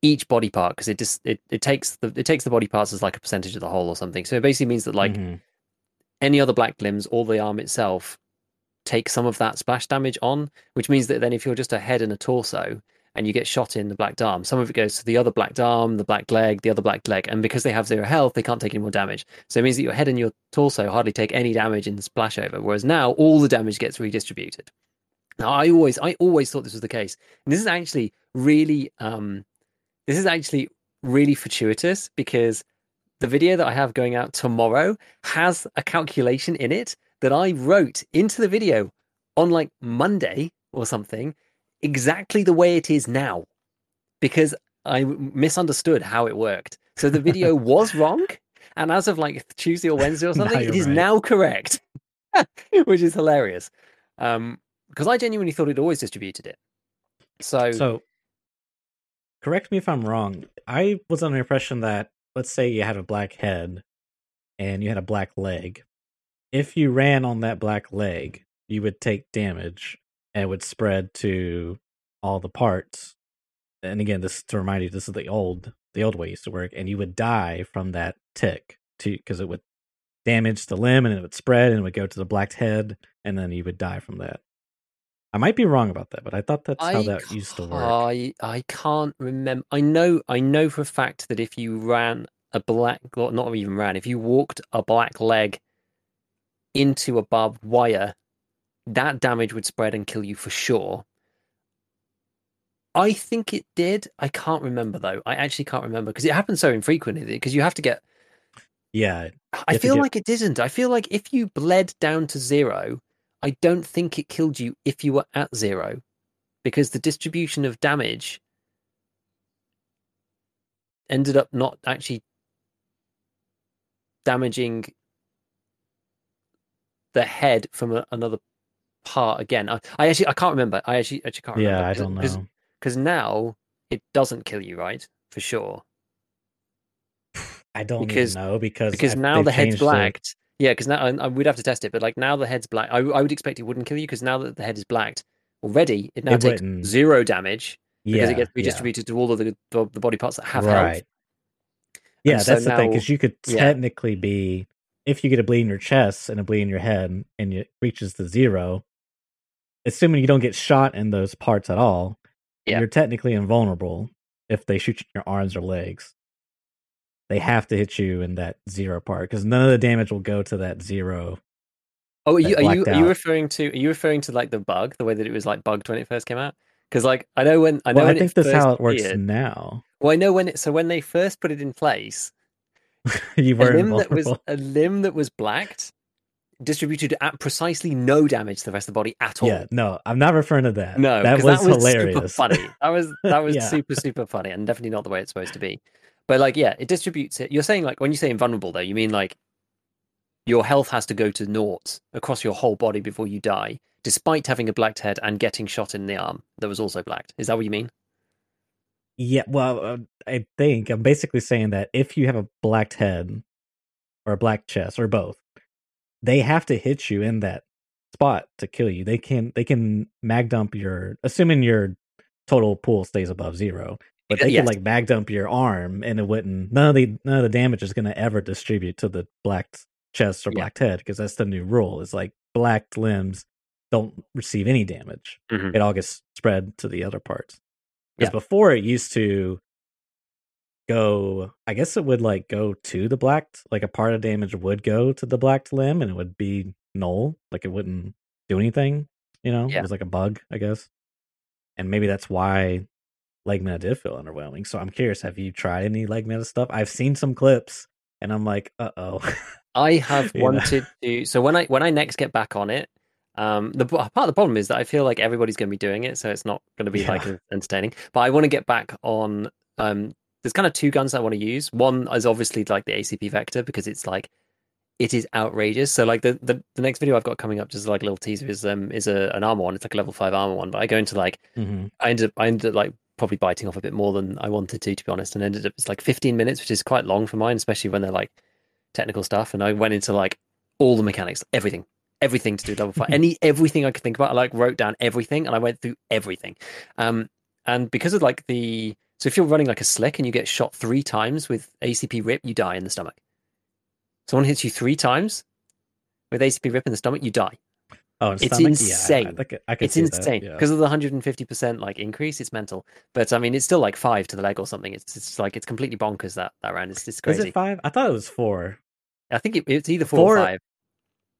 each body part because it just it, it takes the it takes the body parts as like a percentage of the whole or something so it basically means that like mhm. any other black limbs or the arm itself take some of that splash damage on, which means that then if you're just a head and a torso and you get shot in the black arm, some of it goes to the other black arm, the black leg, the other black leg, and because they have zero health, they can't take any more damage. So it means that your head and your torso hardly take any damage in splash over, whereas now all the damage gets redistributed. Now I always I always thought this was the case. And this is actually really um this is actually really fortuitous because the video that I have going out tomorrow has a calculation in it that I wrote into the video on like Monday or something, exactly the way it is now, because I misunderstood how it worked. So the video was wrong, and as of like Tuesday or Wednesday or something, it you're right. now correct, which is hilarious. Um, because I genuinely thought it always distributed it. So, So, correct me if I'm wrong. I was under the impression that, let's say you had a black head and you had a black leg. If you ran on that black leg, you would take damage and it would spread to all the parts. And again, this to remind you, this is the old the old way it used to work, and you would die from that tick to because it would damage the limb and it would spread and it would go to the black head, and then you would die from that. I might be wrong about that, but I thought that's how I that used to work. I I can't remember. I know I know for a fact that if you ran a black, not even ran, if you walked a black leg into a barbed wire, that damage would spread and kill you for sure. I think it did. I can't remember though. I actually can't remember because it happens so infrequently. Because you have to get. Yeah, I feel get- like it didn't. I feel like if you bled down to zero, I don't think it killed you if you were at zero, because the distribution of damage ended up not actually damaging the head from a, another part again. I, I actually I can't remember. I actually actually can't remember. yeah, I don't know. because now it doesn't kill you, right? For sure. I don't because- even know because because I- now the head's blacked. Yeah, because now I, and we'd have to test it, but like now the head's black. I, I would expect it wouldn't kill you because now that the head is blacked already, it now It takes wouldn't. zero damage because Yeah, it gets yeah. redistributed to all of the, the the body parts that have health. right. Yeah, so that's the thing because you could yeah. technically be if you get a bleed in your chest and a bleed in your head and it reaches the zero, assuming you don't get shot in those parts at all, Yeah. you're technically invulnerable if they shoot you in your arms or legs. They have to hit you in that zero part because none of the damage will go to that zero. Oh, are you are you are you referring to are you referring to like the bug, the way that it was like bugged when it first came out? Because like I know when I know well, I think that's how it works appeared- now. Well, I know when it so when they first put it in place, you were a limb that was a limb that was blacked distributed at precisely no damage to the rest of the body at all. Yeah, no, I'm not referring to that. No, that was, super hilarious. funny. That was that was Yeah. super super funny, and definitely not the way it's supposed to be. But like, yeah, it distributes it. You're saying like when you say invulnerable, though, you mean like your health has to go to naught across your whole body before you die, despite having a blacked head and getting shot in the arm that was also blacked. Is that what you mean? Yeah, well, uh, I think I'm basically saying that if you have a blacked head or a black chest or both, they have to hit you in that spot to kill you. They can they can mag dump your assuming your total pool stays above zero, but they Yes. can like mag dump your arm and it wouldn't none of the none of the damage is going to ever distribute to the blacked chest or Yeah. blacked head because that's the new rule. It's like blacked limbs don't receive any damage Mhm. it all gets spread to the other parts. Because Yeah. before it used to go, I guess it would like go to the blacked, like a part of damage would go to the blacked limb and it would be null, like it wouldn't do anything, you know? Yeah. It was like a bug, I guess. And maybe that's why leg meta did feel underwhelming. So I'm curious, have you tried any leg meta stuff? I've seen some clips and I'm like, uh oh. I have You know. wanted to. So when I when I next get back on it, um, the part of the problem is that I feel like everybody's going to be doing it, so it's not going to be like entertaining. But I want to get back on. Um, there's kind of two guns I want to use. One is obviously like the ACP Vector because it's like it is outrageous. So like the, the, the next video I've got coming up, just like a little teaser, is um is a an armor one. It's like a level five armor one. But I go into like hmm I ended up I ended up like probably biting off a bit more than I wanted to, to be honest, and ended up it's like 15 minutes, which is quite long for mine, especially when they're like technical stuff. And I went into like all the mechanics, everything, everything to do double five, any everything I could think about. I like wrote down everything and I went through everything. Um, and because of like the so if you're running like a slick and you get shot three times with ACP rip, you die in the stomach. Someone hits you three times with ACP rip in the stomach, you die. Oh, It's stomach? insane. Yeah, I, I, It's insane yeah. because of the 150% like increase. It's mental, but I mean, it's still like five to the leg or something. It's it's like it's completely bonkers that that round. It's it's Is it five? I thought it was four. I think it, it's either four, Four- or five.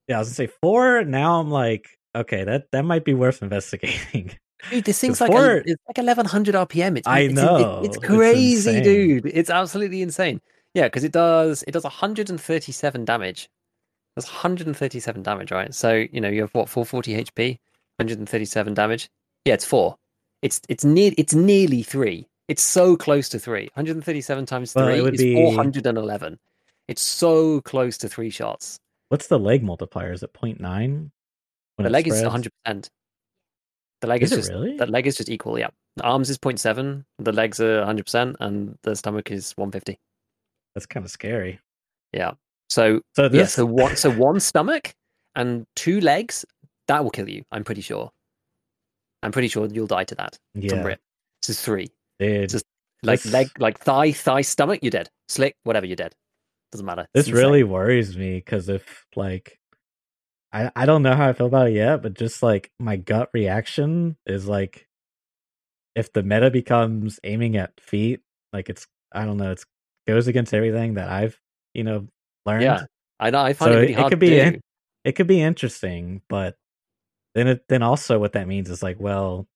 Yeah, I was gonna say four. Now I'm like, okay, that that might be worth investigating. Dude, this thing's like a, it's like 1100 RPM. It's I it's, know, It, it's it's crazy, insane. dude. It's absolutely insane. Yeah, because it does it does 137 damage. That's 137 damage, right? So you know you have what 440 HP, 137 damage. Yeah, it's four. It's it's near it's nearly three. It's so close to three. 137 times Well, three is be- 411. It's so close to three shots. What's the leg multiplier? Is it 0.9? The leg is 100. The leg is, Is just really? the leg is just equal. Yeah, the arms is 0.7, the legs are 100, percent and the stomach is 150. That's kind of scary. Yeah. So So yeah, so one so one stomach and two legs that will kill you. I'm pretty sure. I'm pretty sure you'll die to that from Yeah, Rip. This is three. dude, Just Like This- leg, like thigh, thigh, stomach, you're dead. Slick, whatever, you're dead. Doesn't matter. This really worries me because if like I I don't know how I feel about it yet, but just like my gut reaction is like if the meta becomes aiming at feet, like it's I don't know, it's goes against everything that I've you know learned. Yeah, I know. I find So it really it could be in- It could be interesting, but then it then also what that means is like, well,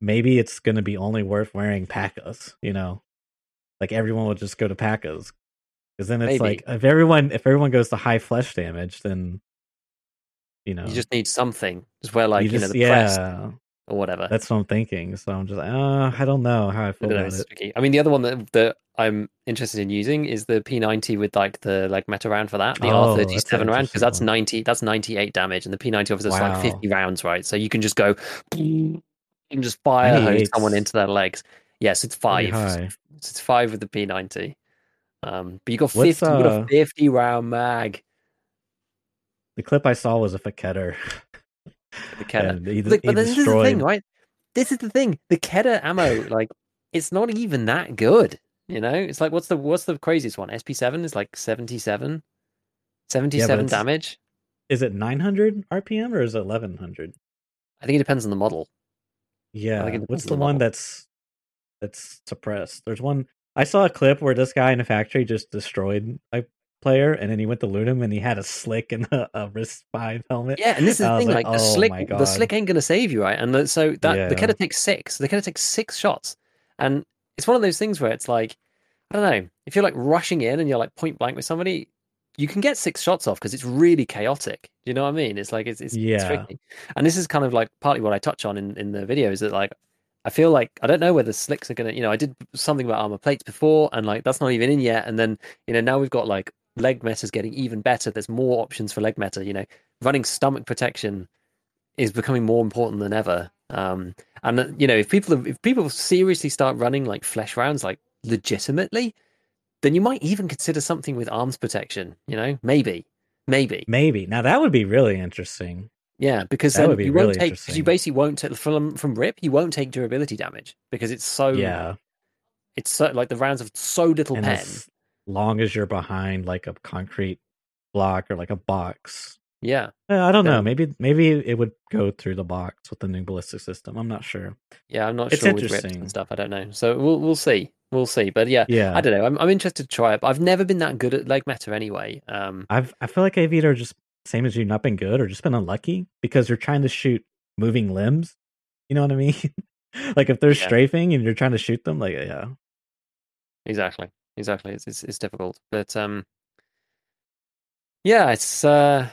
maybe it's gonna be only worth wearing PACAs, you know? Like everyone will just go to PACAs. Because then it's Maybe. like if everyone if everyone goes to high flesh damage, then you know You just need something. Just wear like you, you know the yeah, or whatever. that's what I'm thinking. So I'm just like, uh, I don't know how I I feel don't about it. tricky. I mean, the other one that that I'm interested in using is the P90 with like the like meta round for that, the Oh, R37 round, because that's 90, that's 98 damage, and the P90 obviously is like 50 rounds, right? So you can just go, you can just fire hose someone into their legs. Yes, it's five. high. It's five with the P90. Um, but you got What's, 50, you got uh, a 50 round mag. The clip I saw was a Faketter. The he, Look, but this is the thing, right? This is the thing. The Kedr ammo, like, it's not even that good. You know, it's like what's the what's the craziest one? SP7 is like 77, 77 it's- damage. Is it 900 RPM or is it 1100? I think it depends on the model. Yeah. What's the the one that's that's suppressed? There's one I saw a clip where this guy in a factory just destroyed a player and then he went to him and he had a slick and a, a wrist five helmet. Yeah, and this is the thing, like, like, the "Oh slick, the slick ain't gonna save you, right? And the, so that the Yeah. Kedr takes six. The Kedr takes six shots, and it's one of those things where it's like, I don't know, if you're like rushing in and you're like point blank with somebody, you can get six shots off because it's really chaotic. You know what I mean? It's like it's it's, it's Yeah. tricky, and this is kind of like partly what I touch on in in the video is that like. I feel like I don't know whether slicks are gonna, you know, I did something about armor plates before, and like that's not even in yet. And then, you know, now we've got like leg meta's getting even better. There's more options for leg meta. You know, running stomach protection is becoming more important than ever. Um, and uh, you know, if people if people seriously start running like flesh rounds, like legitimately, then you might even consider something with arms protection. You know, maybe, maybe, Maybe. Now that would be really interesting. yeah, because That then would be you won't really take because you basically won't take from from rip. You won't take durability damage because it's so yeah. It's so like the rounds have so little And pen. Long as you're behind like a concrete block or like a box. Yeah, Uh, I don't know. Maybe maybe it would go through the box with the new ballistic system. I'm not sure. yeah. I'm not It's sure interesting. and stuff. I don't know. So we'll we'll see. We'll see. But yeah, Yeah. I don't know. I'm I'm interested to try it. But I've never been that good at leg meta anyway. Um, I've I feel like I've either just same as you not been good or just been unlucky because you're trying to shoot moving limbs. You know what I mean? like if they're Yeah. strafing and you're trying to shoot them, like yeah. exactly, exactly. It's it's, it's difficult, but um, yeah, it's uh,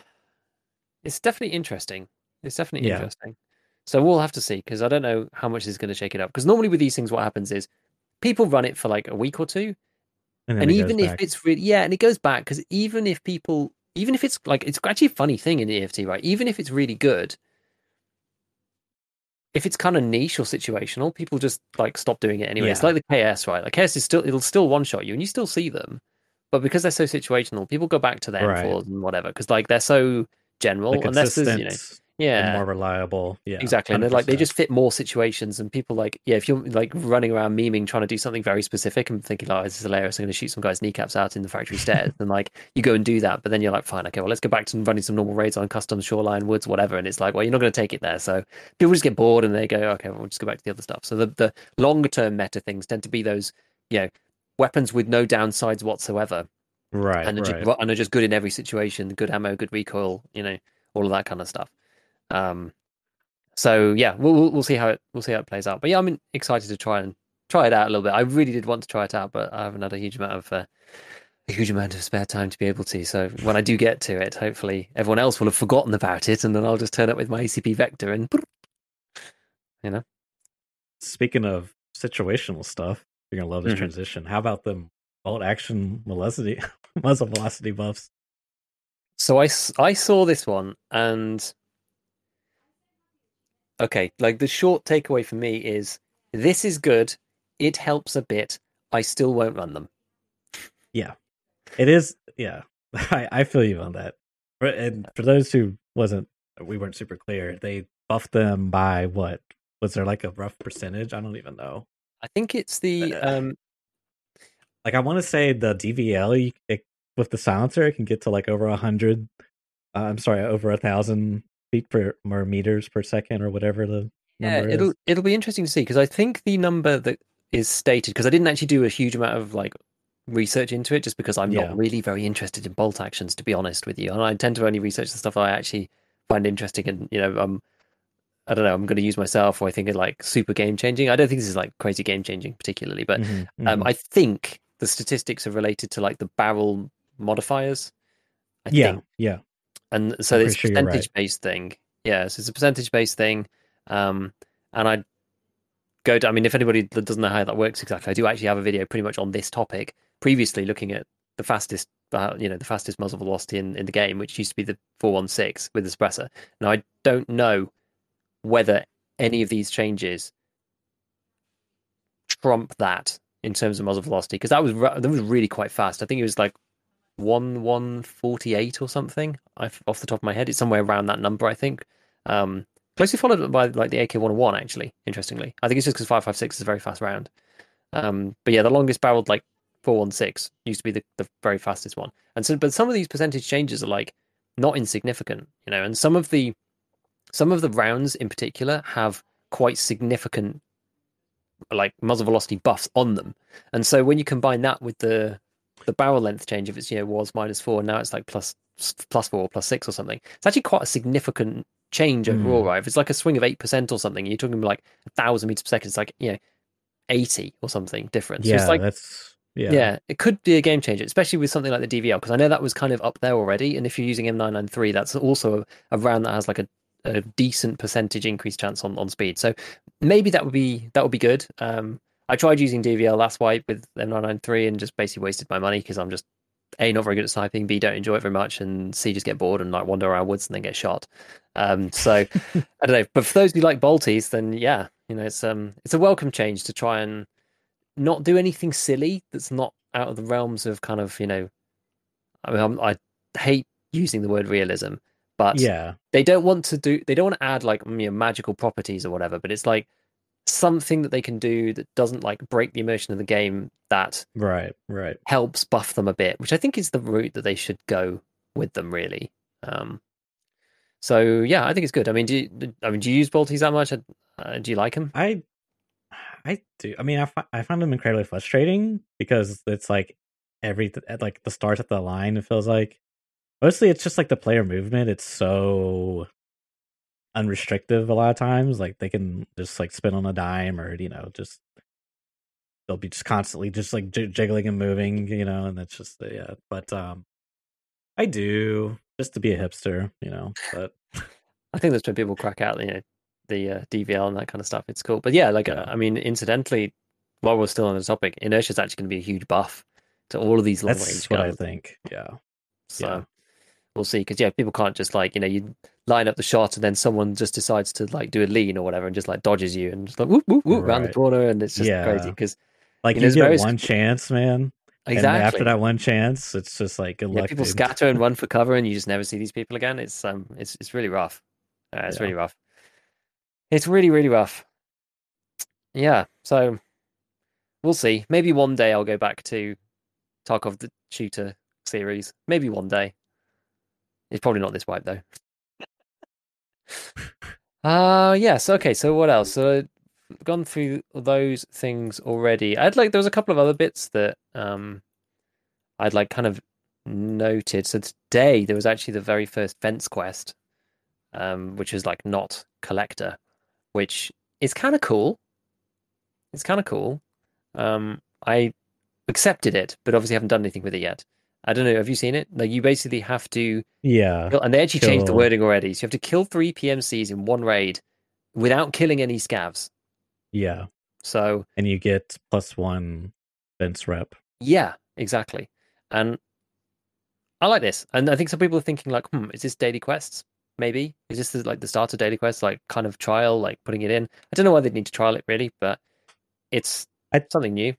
it's definitely interesting. It's definitely Yeah. interesting. So we'll have to see because I don't know how much is going to shake it up. Because normally with these things, what happens is people run it for like a week or two, And, and even if back. it's really yeah, and it goes back because even if people, even if it's like it's actually a funny thing in EFT, right? Even if it's really good, if it's kind of niche or situational, people just like stop doing it anyway. It's like the KS, right? Like KS is still it'll still one shot you, and you still see them, but because they're so situational, people go back to their Right. M4s and whatever because like they're so general. the unless there's you know yeah and more reliable. Yeah. Exactly. And they're like they just fit more situations and people like yeah, if you're like running around memeing trying to do something very specific and thinking, like Oh, this is hilarious, I'm gonna shoot some guy's kneecaps out in the factory stairs and like you go and do that, but then you're like, Fine, okay, well let's go back to running some normal raids on custom shoreline woods, whatever. And it's like, well, you're not gonna take it there. So people just get bored and they go, Okay, well, we'll just go back to the other stuff. So the, the longer term meta things tend to be those, you know, weapons with no downsides whatsoever. right. and, are right. just, and are just good in every situation, good ammo, good recoil, you know, all of that kind of stuff. Um, so yeah, we'll we'll, we'll see how it we'll see how it plays out. But yeah, I'm excited to try and try it out a little bit. I really did want to try it out, but I haven't had a huge amount of uh, a huge amount of spare time to be able to. So when I do get to it, hopefully everyone else will have forgotten about it, and then I'll just turn up with my ACP vector and you know. Speaking of situational stuff, you're gonna love this Mhm. transition. How about the bolt action velocity muzzle velocity buffs? So I I saw this one and okay, like the short takeaway for me is this is good. It helps a bit. I still won't run them. Yeah, it is yeah. I, I feel you on that. For, and for those who wasn't we weren't super clear, they buffed them by what was there like a rough percentage? I don't even know. I think it's the um like I want to say the DVL it, with the silencer it can get to like over a hundred. Uh, I'm sorry, over a thousand feet per or meters per second or whatever the yeah. It'll is. it'll be interesting to see because I think the number that is stated because I didn't actually do a huge amount of like research into it just because I'm yeah. not really very interested in bolt actions to be honest with you, and I tend to only research the stuff I actually find interesting and you know um I don't know, I'm going to use myself or I think it like super game changing. I don't think this is like crazy game changing particularly, but mm-hmm, mm-hmm. Um, I think the statistics are related to like the barrel modifiers. I yeah, think. yeah. And so it's a sure percentage right. based thing. Yeah, so it's a percentage based thing. Um, and I go to, I mean, if anybody doesn't know how that works exactly, I do actually have a video pretty much on this topic previously looking at the fastest, uh, you know, the fastest muzzle velocity in, in the game, which used to be the 416 with the suppressor. Now, I don't know whether any of these changes trump that in terms of muzzle velocity because that was that was really quite fast. I think it was like one one forty eight or something. I've, off the top of my head, it's somewhere around that number. I think. Um, closely followed by like the AK one hundred one. Actually, interestingly, I think it's just because five five six is a very fast round. Um, but yeah, the longest barreled like four one six used to be the, the very fastest one. And so, but some of these percentage changes are like not insignificant, you know. And some of the some of the rounds in particular have quite significant like muzzle velocity buffs on them. And so when you combine that with the the barrel length change, if it's you know was minus four, now it's like plus plus four, plus six or something. It's actually quite a significant change overall, mm. right? If it's like a swing of eight percent or something, you're talking like a thousand meters per second. It's like you know eighty or something different. Yeah, so like, that's yeah. yeah, it could be a game changer, especially with something like the DVL, because I know that was kind of up there already. And if you're using M993, that's also a, a round that has like a a decent percentage increase chance on, on speed. So maybe that would be that would be good. Um, I tried using DVL last wipe with M993 and just basically wasted my money because I'm just a not very good at sniping, b don't enjoy it very much, and c just get bored and like wander around woods and then get shot. Um, so I don't know. But for those who like bolties, then yeah, you know it's um it's a welcome change to try and not do anything silly that's not out of the realms of kind of you know. I mean, I'm, I hate using the word realism, but yeah, they don't want to do. They don't want to add like you know, magical properties or whatever. But it's like something that they can do that doesn't like break the immersion of the game. That right, right, helps buff them a bit, which I think is the route that they should go with them. Really. Um, so yeah, I think it's good. I mean, do you, I mean, do you use bolties that much? Uh, do you like them? I I do. I mean, I, fi- I find them incredibly frustrating because it's like every like the start at the line. It feels like mostly it's just like the player movement. It's so unrestricted a lot of times. Like they can just like spin on a dime or you know just they'll be just constantly just like j- jiggling and moving, you know, and that's just yeah. But um, I do just to be a hipster, you know. But I think that's when people crack out, you know, the uh, DVL and that kind of stuff. It's cool. But yeah, like yeah. Uh, I mean, incidentally, while we're still on the topic, inertia is actually going to be a huge buff to all of these long That's range what guns. I think. Yeah. So yeah we'll see. Because yeah, people can't just like you know you line up the shot and then someone just decides to like do a lean or whatever and just like dodges you and just like whoop whoop whoop right. around the corner and it's just yeah. crazy because like you, know, you get various... one chance, man. Exactly. And after that one chance, it's just like good yeah, luck. People dude. scatter and run for cover, and you just never see these people again. It's um, it's it's really rough. Uh, it's yeah. really rough. It's really really rough. Yeah. So we'll see. Maybe one day I'll go back to Tarkov the shooter series. Maybe one day. It's probably not this wipe though. uh yes, okay, so what else? So I've gone through those things already. I'd like there was a couple of other bits that um I'd like kind of noted. So today there was actually the very first fence quest, um, which is like not collector, which is kind of cool. It's kind of cool. Um, I accepted it, but obviously haven't done anything with it yet. I don't know. Have you seen it? Like you basically have to yeah, kill, and they actually kill. changed the wording already. So you have to kill three PMCs in one raid without killing any scavs. Yeah. So and you get plus one fence rep. Yeah, exactly. And I like this, and I think some people are thinking like, hmm, is this daily quests? Maybe is this the, like the start of daily quests, like kind of trial, like putting it in? I don't know why they need to trial it really, but it's I, something new.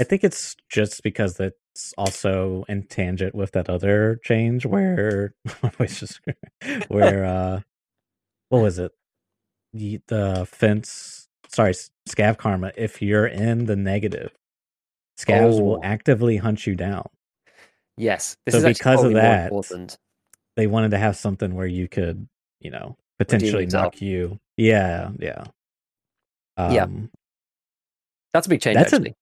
I think it's just because that it's also in tangent with that other change where just where uh what was it the, the fence, sorry, scav karma. If you're in the negative, scavs will Oh. actively hunt you down. Yes, this So because of that. They wanted to have something where you could, you know, potentially knock you. Yeah, yeah. Yeah. Um, That's a big change, That's a- actually.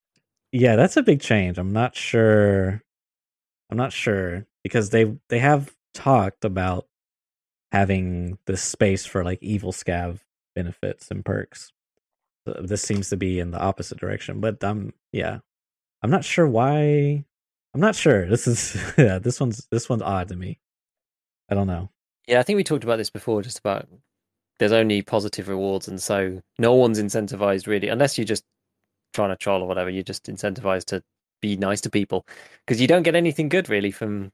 Yeah that's a big change i'm not sure i'm not sure because they they have talked about having this space for like evil scav benefits and perks. So this seems to be in the opposite direction but um yeah. I'm not sure why i'm not sure this is yeah this one's this one's odd to me. I don't know. Yeah, I think we talked about this before, just about there's only positive rewards, and so no one's incentivized really, unless you're just trying to troll or whatever. You're just incentivized to be nice to people because you don't get anything good really from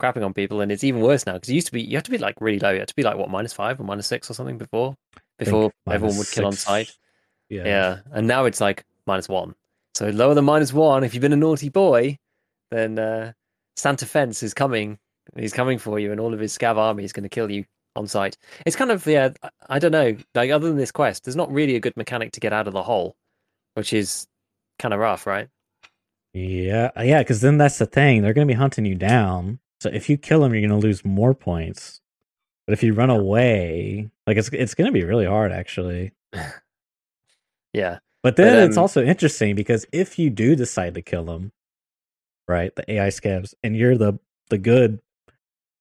crapping on people, and it's even worse now because it used to be you have to be like really low. You have to be like what minus five or minus six or something before before everyone would kill on six- sight. yeah Yeah, and now it's like minus one. So lower than minus one. If you've been a naughty boy, then uh, Santa Fence is coming. He's coming for you, and all of his scav army is going to kill you on sight. It's kind of yeah. I don't know. Like other than this quest, there's not really a good mechanic to get out of the hole, which is kind of rough, right? Yeah, uh, yeah, because then that's the thing. They're going to be hunting you down. So if you kill them, you're going to lose more points. But if you run away, like it's it's going to be really hard, actually. Yeah, But then it's um, also interesting because if you do decide to kill them, right, the AI scavs, and you're the the good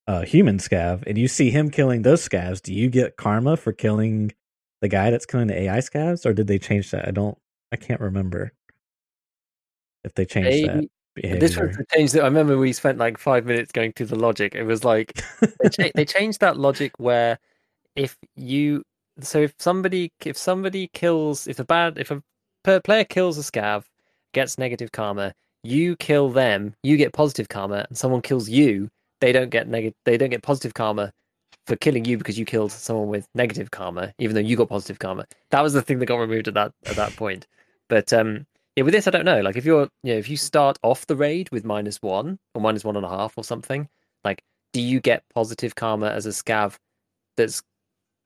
uh, human scav, and you see him killing those scavs, do you get karma for killing the guy that's killing the AI scavs, or did they change that? I don't, I can't remember if they changed that behavior. this was the change that I remember. We spent like five minutes going through the logic. It was like they, cha- they changed that logic where if you so if somebody if somebody kills if a bad if a per player kills a scav gets negative karma you kill them you get positive karma and someone kills you they don't get negative they don't get positive karma for killing you because you killed someone with negative karma even though you got positive karma that was the thing that got removed at that at that point but um yeah with this i don't know like if you're you know if you start off the raid with minus one or minus one and a half or something like do you get positive karma as a scav that's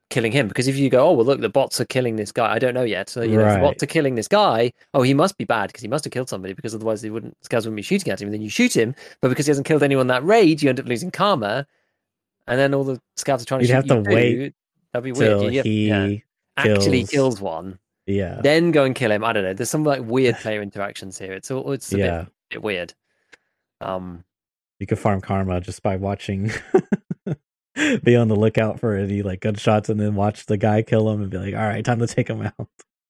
killing him? Because if you go, oh well, look, the bots are killing this guy. I don't know yet. So you know, if the bots are killing this guy. Oh, he must be bad because he must have killed somebody because otherwise they wouldn't scavs wouldn't be shooting at him. And then you shoot him, but because he hasn't killed anyone that raid, you end up losing karma. And then all the scouts are trying to You'd shoot have to you wait too. That'd be weird. You he yeah, actually kills- kills one, yeah then go and kill him. I don't know. There's some like weird player interactions here. It's all it's a yeah bit, bit weird. Um, you can farm karma just by watching be on the lookout for any like gunshots and then watch the guy kill him and be like all right time to take him out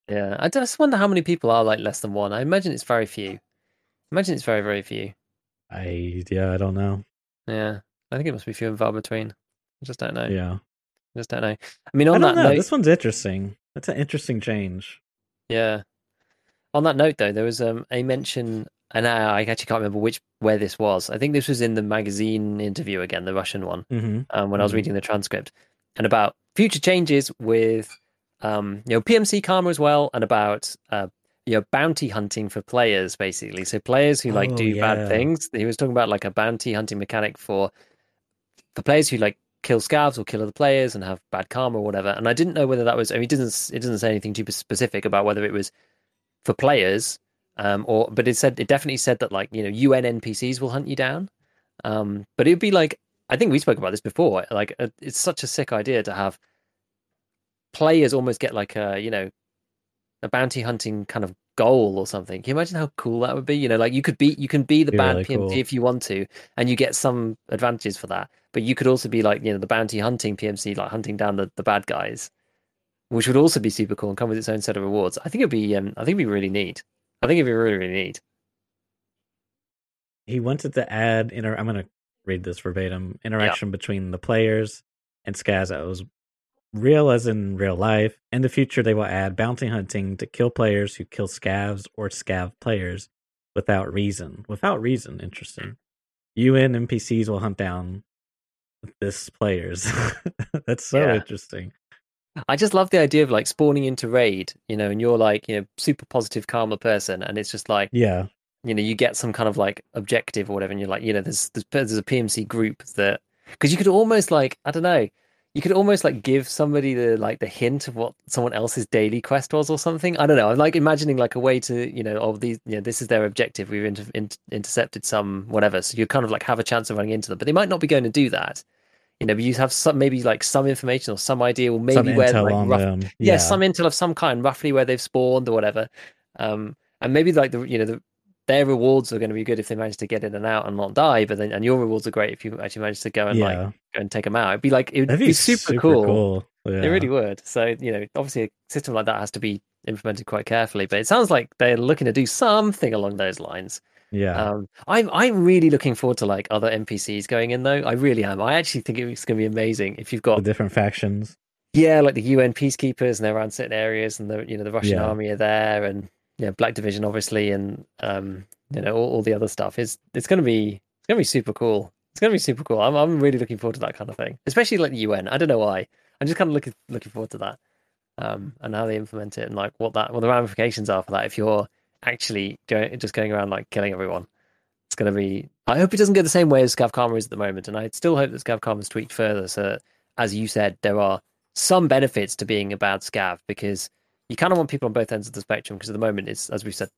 Yeah, I just wonder how many people are like less than one. I imagine it's very few. imagine it's very, very few. i yeah i don't know Yeah, I think it must be few and far between. I just don't know. yeah I just don't know. I mean, i on don't that know note, this one's interesting that's an interesting change yeah. On that note, though, there was um, a mention, and I, I actually can't remember which where this was. I think this was in the magazine interview again, the Russian one. mm-hmm. um, when I was Mhm. reading the transcript, and about future changes with, um, you know, PMC karma as well, and about uh, you know bounty hunting for players, basically. So players who like Oh, do yeah. bad things. He was talking about like a bounty hunting mechanic for players who like kill scavs or kill other players and have bad karma or whatever. And I didn't know whether that was. I mean, it doesn't it doesn't say anything too specific about whether it was for players. Um, or but it said it definitely said that like you know UN NPCs will hunt you down, um, but it'd be like I think we spoke about this before. Like, uh, it's such a sick idea to have players almost get like a, you know, a bounty hunting kind of goal or something. Can you imagine how cool that would be? You know, like you could be, you can be the Be bad really PMC cool. if you want to, and you get some advantages for that. But you could also be like, you know, the bounty hunting PMC, like hunting down the, the bad guys, which would also be super cool and come with its own set of rewards. I think it'd be, um, I think it'd be really neat. I think it'd be really, really neat. he wanted to add inter i'm gonna read this verbatim interaction between the players and scavs that was real as in real life. In the future they will add bounty hunting to kill players who kill scavs or scav players without reason. Without reason interesting. Un npcs will hunt down this players. That's so Yeah. interesting. I just love the idea of like spawning into raid, you know, and you're like, you know, super positive karma person, and it's just like, yeah. you know, you get some kind of like objective or whatever, and you're like, you know, there's there's, there's a PMC group that because you could almost like, I don't know, you could almost like give somebody the like the hint of what someone else's daily quest was or something. I don't know. I'm like imagining like a way to you know of these you know this is their objective. We've inter- inter- intercepted some whatever, so you kind of like have a chance of running into them, but they might not be going to do that. You know, but you have some maybe like some information or some idea, or maybe Some where like on rough, them. yeah. some intel of some kind, roughly where they've spawned or whatever. Um, and maybe like the you know the their rewards are going to be good if they manage to get in and out and not die, but then and your rewards are great if you actually manage to go and like go and take them out. It'd be like it would That'd be, super, cool. Yeah. It really would. So you know, obviously a system like that has to be implemented quite carefully. But it sounds like they're looking to do something along those lines. yeah. Um, I'm I'm really looking forward to like other NPCs going in though. I really am. I actually think it's going to be amazing if you've the got different factions. yeah, like the UN peacekeepers and they're around certain areas, and the you know the Russian Yeah. army are there, and yeah, Black Division obviously, and um, you know all, all the other stuff. Is it's going to be it's going to be super cool. It's going to be super cool. I'm I'm really looking forward to that kind of thing, especially like the UN. I don't know why. I'm just kind of looking looking forward to that, um, and how they implement it, and like what that what the ramifications are for that. If you're actually going, just going around like killing everyone, it's going to be. I hope it doesn't go the same way as Scav Karma is at the moment, and I still hope that Scav Karma's tweaked further. So, that, as you said, there are some benefits to being a bad scav because you kind of want people on both ends of the spectrum. Because at the moment, it's as we said,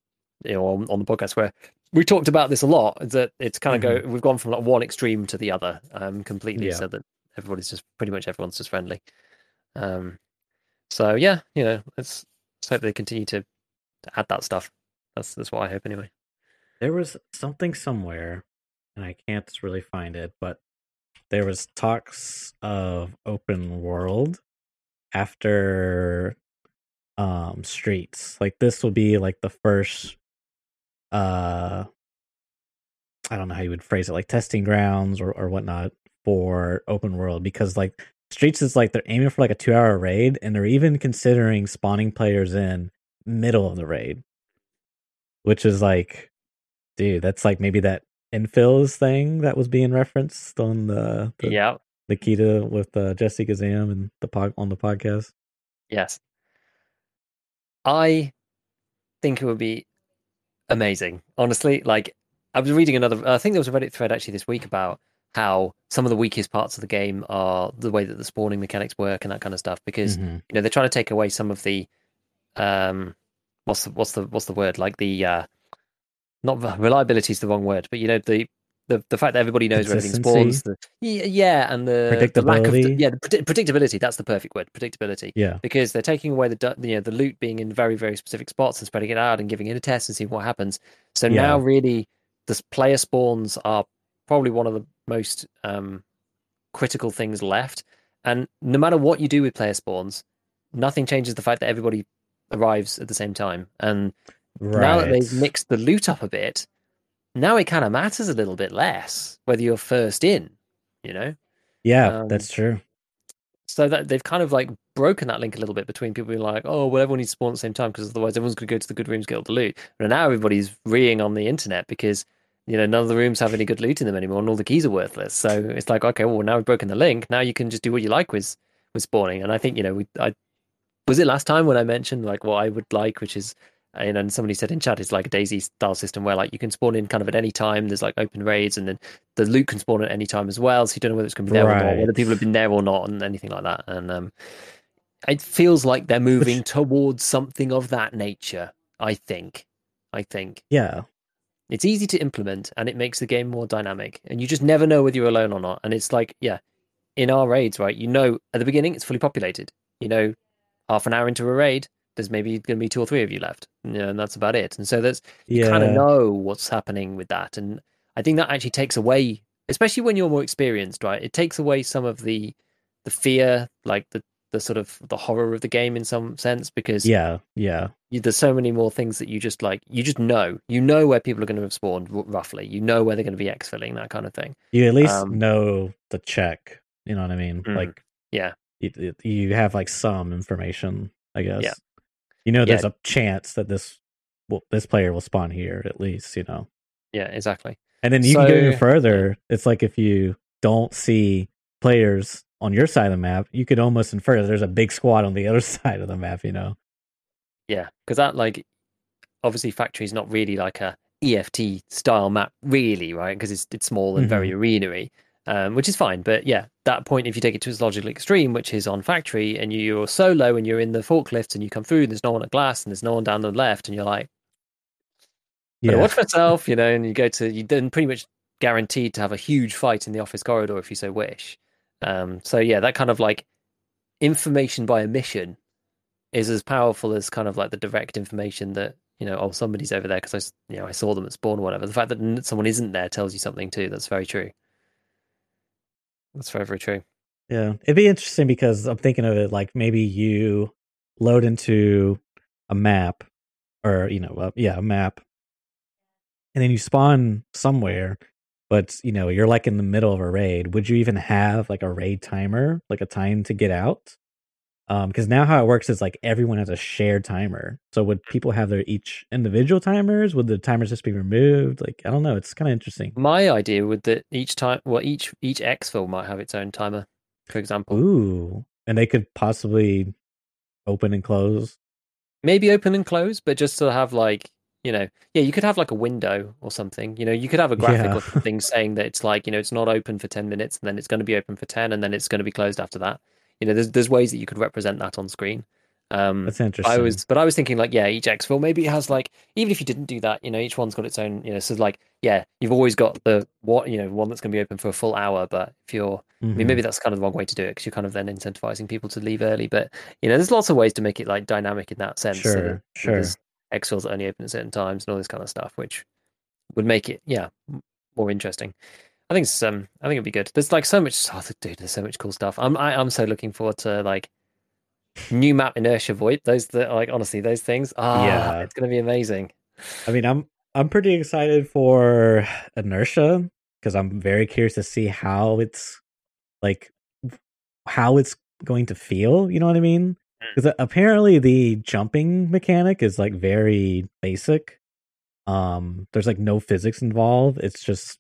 you know, on, on the podcast where we talked about this a lot, that it's kind of go we've gone from like one extreme to the other um completely, Yeah. so that everybody's just pretty much everyone's just friendly. Um, so yeah, you know, let's, let's hope they continue to, to add that stuff. That's that's what I hope anyway. There was something somewhere, and I can't really find it, but there was talks of open world after um streets. Like this will be like the first uh I don't know how you would phrase it, like testing grounds or, or whatnot for open world because like streets is like they're aiming for like a two hour raid and they're even considering spawning players in middle of the raid. Which is like dude, that's like maybe that infills thing that was being referenced on the the, yeah. the Kita with uh, Jesse Kazam and the pod on the podcast. Yes. I think it would be amazing. Honestly, like I was reading another I think there was a Reddit thread actually this week about how some of the weakest parts of the game are the way that the spawning mechanics work and that kind of stuff because Mhm. you know they're trying to take away some of the um what's the what's the what's the word like the uh not reliability is the wrong word but you know the the, the fact that everybody knows where everything spawns the, yeah, and the, the lack of the, Predictability? yeah the predict- predictability that's the perfect word predictability Yeah, because they're taking away the you know the loot being in very very specific spots and spreading it out and giving it a test and seeing what happens. So Yeah. now really the player spawns are probably one of the most um, critical things left. And no matter what you do with player spawns, nothing changes the fact that everybody arrives at the same time. And right. now that they've mixed the loot up a bit, now it kind of matters a little bit less whether you're first in, you know yeah, um, that's true. so that they've kind of like broken that link a little bit between people being like, oh, well, everyone needs to spawn at the same time because otherwise everyone's going to go to the good rooms get all the loot. But now everybody's reeing on the internet because you know none of the rooms have any good loot in them anymore, and all the keys are worthless. So it's like, okay, well, now we've broken the link. Now you can just do what you like with with spawning. And I think you know, we I was it last time when I mentioned like what I would like, which is. And somebody said in chat, it's like a DayZ style system where like you can spawn in kind of at any time. There's like open raids, and then the loot can spawn at any time as well. So you don't know whether it's going to be there or not, whether people have been there or not, and anything like that. And um, it feels like they're moving towards something of that nature. I think. I think Yeah, it's easy to implement, and it makes the game more dynamic. And you just never know whether you're alone or not. And it's like, yeah, in our raids, right? You know, at the beginning, it's fully populated. You know, half an hour into a raid, there's maybe going to be two or three of you left, you know, and that's about it. And so that's you yeah, kind of know what's happening with that and i think that actually takes away especially when you're more experienced right it takes away some of the the fear like the the sort of the horror of the game in some sense because yeah, yeah, you, there's so many more things that you just like you just know you know where people are going to have spawned r- roughly you know where they're going to be exfilling that kind of thing You at least Um, know the check. You know what I mean? Mm, Like, yeah. you, you have like some information, I guess. Yeah. You know, Yeah. there's a chance that this will this player will spawn here at least. You know, yeah exactly and then you can go even So- further. It's like if you don't see players on your side of the map, you could almost infer that there's a big squad on the other side of the map. You know? Yeah, because that like obviously factory is not really like a EFT style map, really, right? Because it's it's small and very mm-hmm. arena-y. Um, which is fine. But yeah, that point, if you take it to its logical extreme, which is on factory, and you're solo and you're in the forklift and you come through and there's no one at glass and there's no one down the left, and you're like, yeah. watch myself, you know, and you go to, you then pretty much guaranteed to have a huge fight in the office corridor if you so wish. Um, so yeah, that kind of like information by omission is as powerful as kind of like the direct information that you know, oh, somebody's over there because I, you know, I saw them at spawn or whatever. The fact that someone isn't there tells you something too. That's very true. That's very, very true. Yeah, it'd be interesting because I'm thinking of it like maybe you load into a map, or you know, yeah, a map, and then you spawn somewhere, but you know, you're like in the middle of a raid. Would you even have like a raid timer, like a time to get out? Um, because now how it works is like everyone has a shared timer. So would people have their each individual timers? Would the timers just be removed? Like I don't know. It's kind of interesting. My idea would that each time, well, each each X exfil might have its own timer, for example. Ooh, and they could possibly open and close. Maybe open and close, but just to have like you know, yeah, you could have like a window or something. You know, you could have a graphic yeah. thing saying that it's like you know it's not open for ten minutes, and then it's going to be open for ten, and then it's going to be closed after that. You know, there's there's ways that you could represent that on screen. Um, That's interesting. I was, but I was thinking like, yeah, each exfil maybe it has like, even if you didn't do that, you know, each one's got its own, you know, so like, yeah, you've always got the what, you know, one that's going to be open for a full hour. But if you're, mm-hmm. I mean, maybe mm-hmm. that's kind of the wrong way to do it because you're kind of then incentivizing people to leave early. But you know, there's lots of ways to make it like dynamic in that sense. Sure, so that, sure. Exfils that only open at certain times and all this kind of stuff, which would make it, yeah, more interesting. I think it's um I think it'd be good. There's like so much oh, dude, there's so much cool stuff. I'm I, am i am so looking forward to like new map inertia VoIP. Those that like honestly, those things. Ah, yeah. it's gonna be amazing. I mean, I'm I'm pretty excited for inertia because I'm very curious to see how it's like how it's going to feel. You know what I mean? Because mm. apparently the jumping mechanic is like very basic. Um, there's like no physics involved. It's just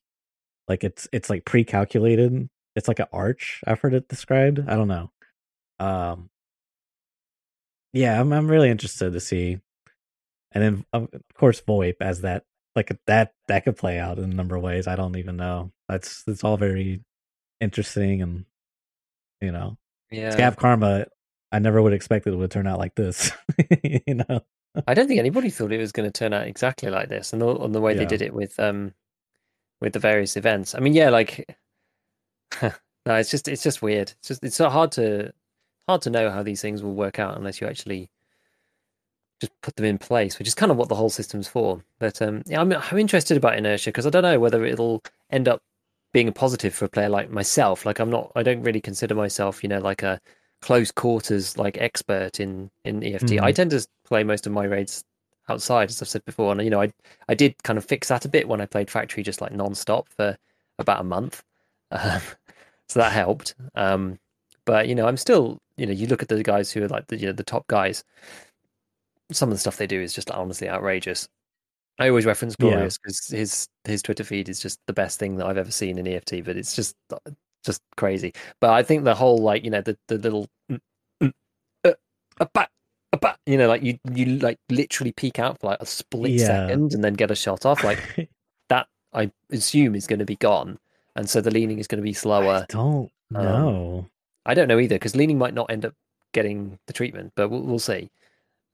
like it's it's like pre-calculated. It's like an arch. I've heard it described. I don't know. Um, yeah, I'm I'm really interested to see, and then of course VoIP as that like that that could play out in a number of ways. I don't even know. That's it's all very interesting and you know, yeah. Scav Karma. I never would expect it would turn out like this. you know, I don't think anybody thought it was going to turn out exactly like this, and on the way yeah. they did it with um with the various events. I mean, yeah, like no, it's just it's just weird. It's just it's so hard to hard to know how these things will work out unless you actually just put them in place, which is kind of what the whole system's for. But um, yeah, I'm I'm interested about inertia because I don't know whether it'll end up being a positive for a player like myself. Like I'm not, I don't really consider myself, you know, like a close quarters like expert in in EFT. Mm-hmm. I tend to play most of my raids outside, as I've said before. And you know, I I did kind of fix that a bit when I played Factory just like non-stop for about a month, um, so that helped. Um, but you know, I'm still you know, you look at the guys who are like the you know the top guys. Some of the stuff they do is just honestly outrageous. I always reference Glorious because yeah. his his Twitter feed is just the best thing that I've ever seen in EFT. But it's just just crazy. But I think the whole like you know the the little mm, mm, uh, uh, you know, like you you like literally peek out for like a split yeah. second and then get a shot off. Like that, I assume is going to be gone, and so the leaning is going to be slower. I don't um, know. Um, I don't know either because leaning might not end up getting the treatment, but we'll, we'll see.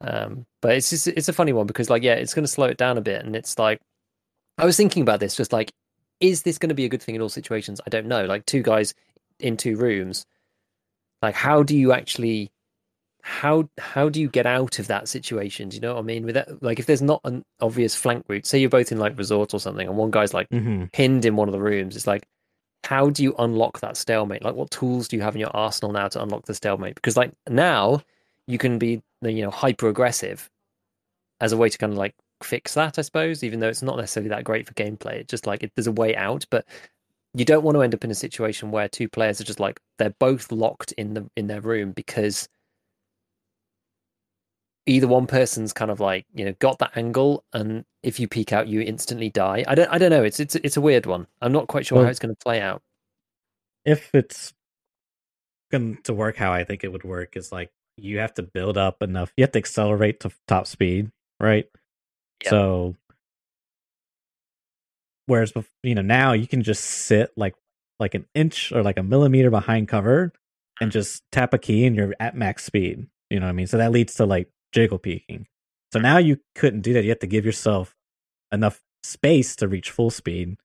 Um, but it's just it's a funny one because like yeah, it's going to slow it down a bit, and it's like I was thinking about this, just like is this going to be a good thing in all situations? I don't know. Like two guys in two rooms, like how do you actually how how do you get out of that situation? Do you know what I mean? With that, like if there's not an obvious flank route, say you're both in like resort or something, and one guy's like mm-hmm. pinned in one of the rooms, it's like how do you unlock that stalemate? Like what tools do you have in your arsenal now to unlock the stalemate? Because like now you can be you know hyper aggressive as a way to kind of like fix that, I suppose. Even though it's not necessarily that great for gameplay, it's just like it, there's a way out, but you don't want to end up in a situation where two players are just like they're both locked in the in their room because either one person's kind of like you know got that angle and if you peek out you instantly die. I don't i don't know. It's it's it's a weird one. I'm not quite sure well, how it's going to play out. If it's going to work how i think it would work is like you have to build up enough you have to accelerate to top speed right? So whereas you know now you can just sit like like an inch or like a millimeter behind cover and mm. just tap a key and you're at max speed. You know what I mean? So that leads to like jiggle peeking. So now you couldn't do that. You have to give yourself enough space to reach full speed,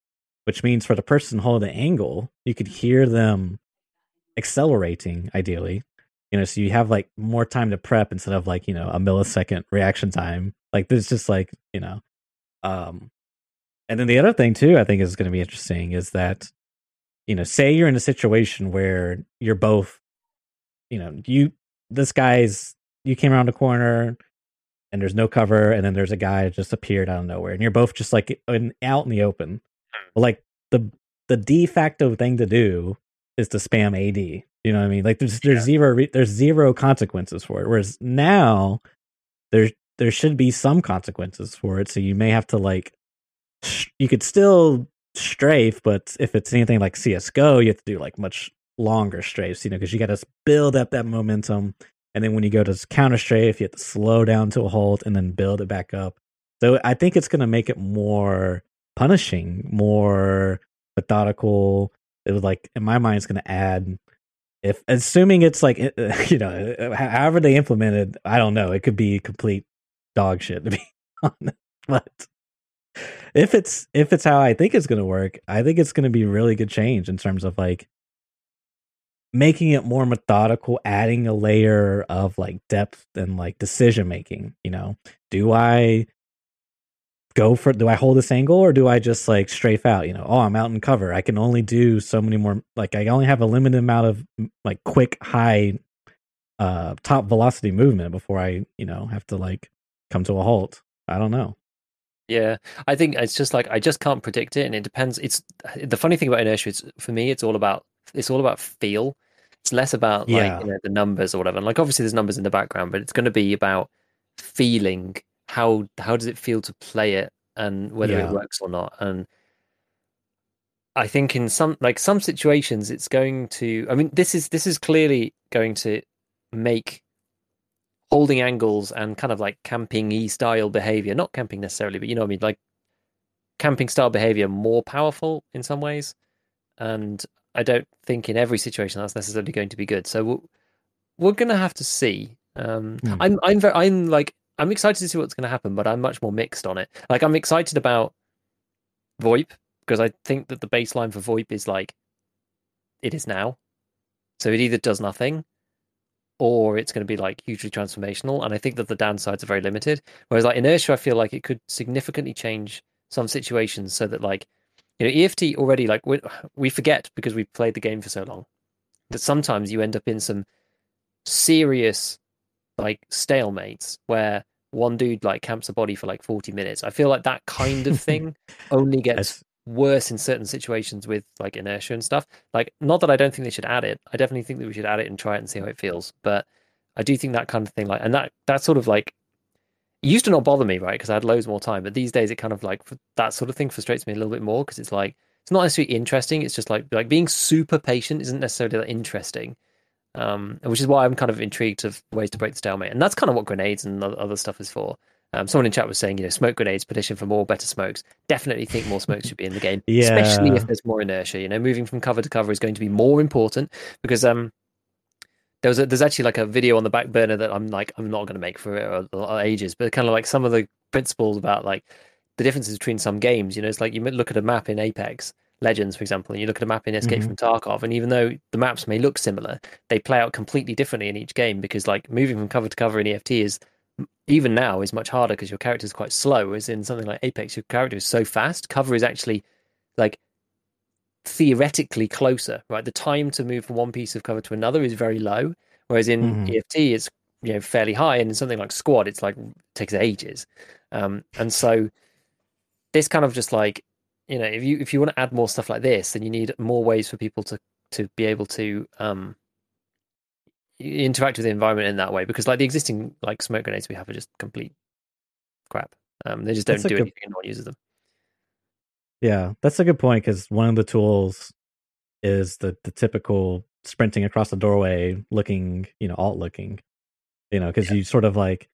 which means for the person holding the angle, you could hear them accelerating ideally. You know, so you have like more time to prep instead of like, you know, a millisecond reaction time. Like there's just like, you know, um and then the other thing too, I think is going to be interesting is that, you know, say you're in a situation where you're both, you know, you this guy's you came around the corner and there's no cover, and then there's a guy that just appeared out of nowhere, and you're both just like in, out in the open. Hmm. Well, like the the de facto thing to do is to spam AD. You know what I mean? Like there's there's yeah. zero there's zero consequences for it. Whereas now there there should be some consequences for it. So you may have to like you could still strafe, but if it's anything like CS:GO, you have to do like much longer strafes, you know, because you got to build up that momentum. And then when you go to counter strafe, if you have to slow down to a halt and then build it back up. So I think it's going to make it more punishing, more methodical. It was like, in my mind, it's going to add, if assuming it's like, uh, you know, uh, however they implemented, I don't know, it could be complete dog shit to be honest. But if it's if it's how I think it's going to work, I think it's going to be really good change in terms of like making it more methodical, adding a layer of like depth and like decision making. You know, do I go for do I hold this angle or do I just like strafe out? You know, oh, I'm out in cover. I can only do so many more. Like I only have a limited amount of like quick high uh top velocity movement before I you know have to like come to a halt. I don't know. Yeah, I think it's just like I just can't predict it, and it depends. It's the funny thing about inertia. It's for me, it's all about it's all about feel. It's less about like yeah. you know, the numbers or whatever. And like obviously, there's numbers in the background, but it's going to be about feeling how how does it feel to play it and whether yeah. it works or not. And I think in some like some situations, it's going to. I mean, this is this is clearly going to make holding angles and kind of like camping e style behavior, not camping necessarily, but you know what I mean, like camping style behavior more powerful in some ways. And I don't think in every situation that's necessarily going to be good. So we're, we're going to have to see. Um, mm. I'm, I'm very, I'm like, I'm excited to see what's going to happen, but I'm much more mixed on it. Like, I'm excited about VoIP because I think that the baseline for VoIP is like it is now. So it either does nothing or it's going to be like hugely transformational. And I think that the downsides are very limited. Whereas like inertia, I feel like it could significantly change some situations so that like you know EFT already like we, we forget because we've played the game for so long that sometimes you end up in some serious like stalemates where one dude like camps a body for like 40 minutes. I feel like that kind of thing only gets worse in certain situations with like inertia and stuff. Like, not that I don't think they should add it. I definitely think that we should add it and try it and see how it feels. But I do think that kind of thing, like, and that that sort of like it used to not bother me, right? Because I had loads more time. But these days, it kind of like that sort of thing frustrates me a little bit more because it's like it's not necessarily interesting. It's just like like being super patient isn't necessarily that interesting. Um, which is why I'm kind of intrigued of ways to break the stalemate, and that's kind of what grenades and other stuff is for. Um, someone in chat was saying, you know, smoke grenades, petition for more better smokes. Definitely think more smokes should be in the game, yeah. especially if there's more inertia. You know, moving from cover to cover is going to be more important because um, there was a, there's actually like a video on the back burner that I'm like I'm not going to make for uh, uh, ages, but kind of like some of the principles about like the differences between some games. You know, it's like you look at a map in Apex Legends, for example, and you look at a map in Escape mm-hmm. from Tarkov, and even though the maps may look similar, they play out completely differently in each game because like moving from cover to cover in EFT is even now is much harder because your character is quite slow. As in something like Apex, your character is so fast. Cover is actually like theoretically closer, right? The time to move from one piece of cover to another is very low, whereas in mm-hmm. EFT it's you know fairly high, and in something like Squad, it's like it takes ages. Um, and so this kind of just like you know if you if you want to add more stuff like this, then you need more ways for people to to be able to um interact with the environment in that way because like the existing like smoke grenades we have are just complete crap. Um, they just don't do anything and no one uses them. Yeah, that's a good point because one of the tools is the the typical sprinting across the doorway, looking, you know, alt looking, you know, because yeah. you sort of like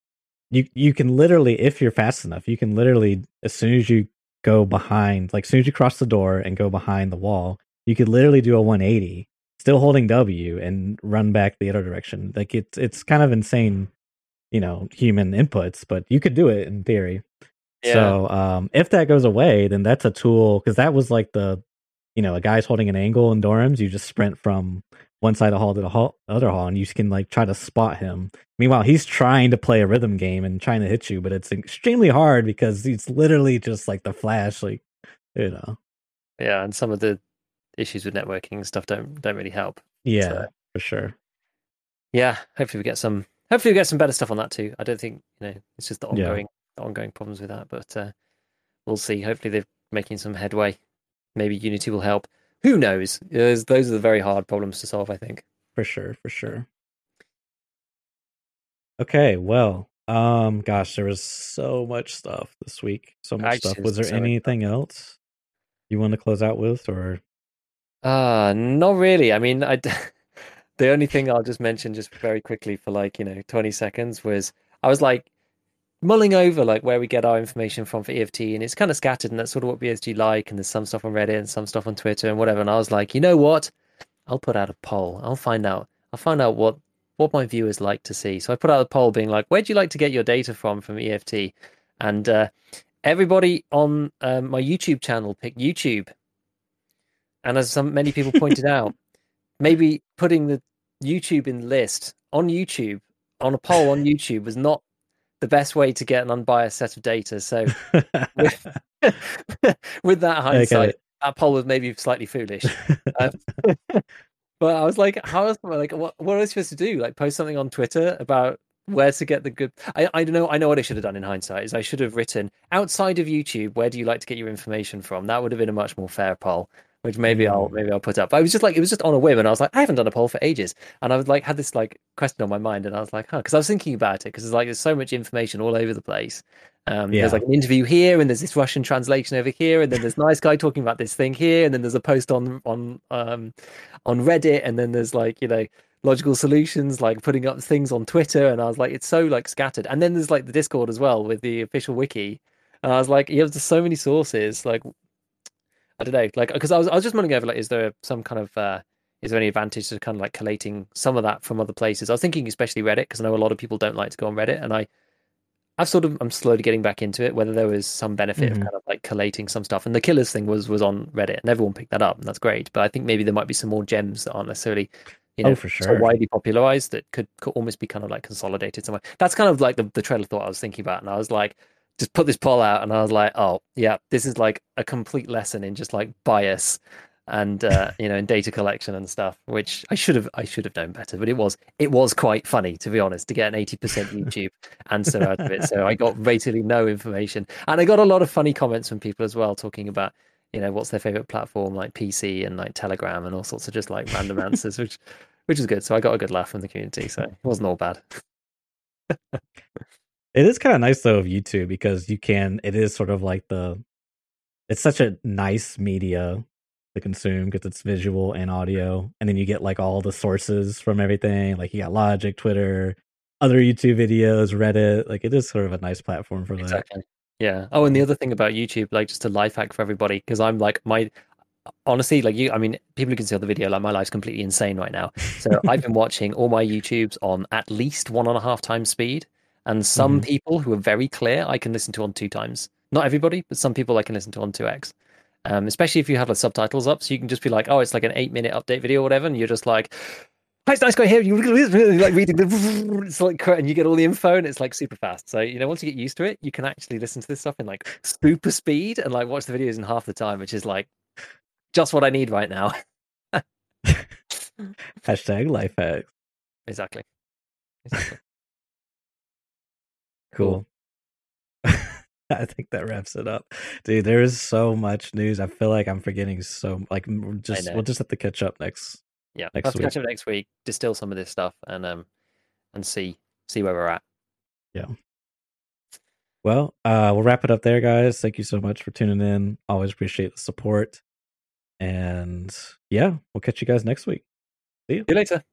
you you can literally, if you're fast enough, you can literally as soon as you go behind, like as soon as you cross the door and go behind the wall, you could literally do a 180, still holding W and run back the other direction. Like it's it's kind of insane, you know, human inputs, but you could do it in theory. Yeah. So um, if that goes away, then that's a tool because that was like the, you know, a guy's holding an angle in dorms. You just sprint from one side of the hall to the hall, other hall, and you can like try to spot him. Meanwhile, he's trying to play a rhythm game and trying to hit you, but it's extremely hard because he's literally just like the flash, like you know. Yeah, and some of the issues with networking and stuff don't don't really help. Yeah, So- for sure. Yeah, hopefully we get some. Hopefully we get some better stuff on that too. I don't think you know it's just the ongoing ongoing problems with that, but uh, we'll see. Hopefully they're making some headway. Maybe Unity will help. Who knows? Those those are the very hard problems to solve. I think. For sure, for sure. Okay, well, um, gosh, there was so much stuff this week. So much Actually, stuff. Was there so much anything else you want to close out with, or Uh not really. I mean, I. the only thing I'll just mention just very quickly for like, you know, 20 seconds was I was like mulling over like where we get our information from for EFT and it's kind of scattered and that's sort of what BSG like and there's some stuff on Reddit and some stuff on Twitter and whatever and I was like, "You know what? I'll put out a poll. I'll find out. I'll find out what what my viewers like to see." So I put out a poll being like, "Where do you like to get your data from from EFT?" And uh everybody on um, my YouTube channel picked YouTube. And as some many people pointed out, maybe putting the YouTube in list on YouTube on a poll on YouTube was not the best way to get an unbiased set of data. So with, with that hindsight, that poll was maybe slightly foolish. Um, but I was like, how else? Like, what what am I supposed to do? Like, post something on Twitter about where to get the good? I I don't know. I know what I should have done in hindsight is I should have written outside of YouTube. Where do you like to get your information from? That would have been a much more fair poll. Which maybe I'll Mm. maybe I'll put up. But I was just like it was just on a whim, and I was like, I haven't done a poll for ages, and I was like had this like question on my mind, and I was like, huh, because I was thinking about it because there's like there's so much information all over the place. Um, Yeah. There's like an interview here, and there's this Russian translation over here, and then there's nice guy talking about this thing here, and then there's a post on on um, on Reddit, and then there's like you know logical solutions like putting up things on Twitter, and I was like, it's so like scattered, and then there's like the Discord as well with the official wiki, and I was like, you have so many sources, like I don't know, like because I was I was just mulling over like, is there some kind of uh, is there any advantage to kind of like collating some of that from other places? I was thinking especially Reddit because I know a lot of people don't like to go on Reddit, and I I've sort of I'm slowly getting back into it. Whether there was some benefit Mhm. of kind of like collating some stuff, and the Killa's thing was was on Reddit, and everyone picked that up, and that's great. But I think maybe there might be some more gems that aren't necessarily, you know, Oh, for so sure. widely popularized that could, could almost be kind of like consolidated somewhere. That's kind of like the the trailer thought I was thinking about, and I was like, just put this poll out, and I was like, oh yeah, this is like a complete lesson in just like bias and uh, you know in data collection and stuff which i should have i should have known better but it was it was quite funny to be honest to get an 80% youtube answer out of it so i got basically no information. And i got a lot of funny comments from people as well talking about you know what's their favorite platform like pc and like telegram and all sorts of just like random answers which which is good so i got a good laugh from the community so it wasn't all bad It is kind of nice though of YouTube because you can. It is sort of like the. It's such a nice media to consume because it's visual and audio, and then you get like all the sources from everything. Like you got Logic, Twitter, other YouTube videos, Reddit. Like it is sort of a nice platform for that. Yeah. Oh, and the other thing about YouTube, like just a life hack for everybody, because I'm like my honestly, like you, I mean, people who can see the video, like my life's completely insane right now. So I've been watching all my YouTubes on at least one and a half times speed, and some Mhm. people who are very clear, I can listen to on two times. Not everybody, but some people I can listen to on two x. Um, especially if you have the subtitles up, so you can just be like, oh, it's like an eight minute update video or whatever, and you're just like. Hi, it's nice guy here. You like reading the it's like and you get all the info and it's like super fast. So you know, once you get used to it, you can actually listen to this stuff in like super speed and like watch the videos in half the time, which is like just what I need right now. Hashtag life hack. exactly. exactly. Cool. I think that wraps it up, dude. There is so much news. I feel like I'm forgetting so like just we'll just have to catch up next. Yeah, Next catch up next week. Distill some of this stuff and um and see see where we're at. Yeah. Well, uh, we'll wrap it up there, guys. Thank you so much for tuning in. Always appreciate the support. And yeah, we'll catch you guys next week. See you, See you later.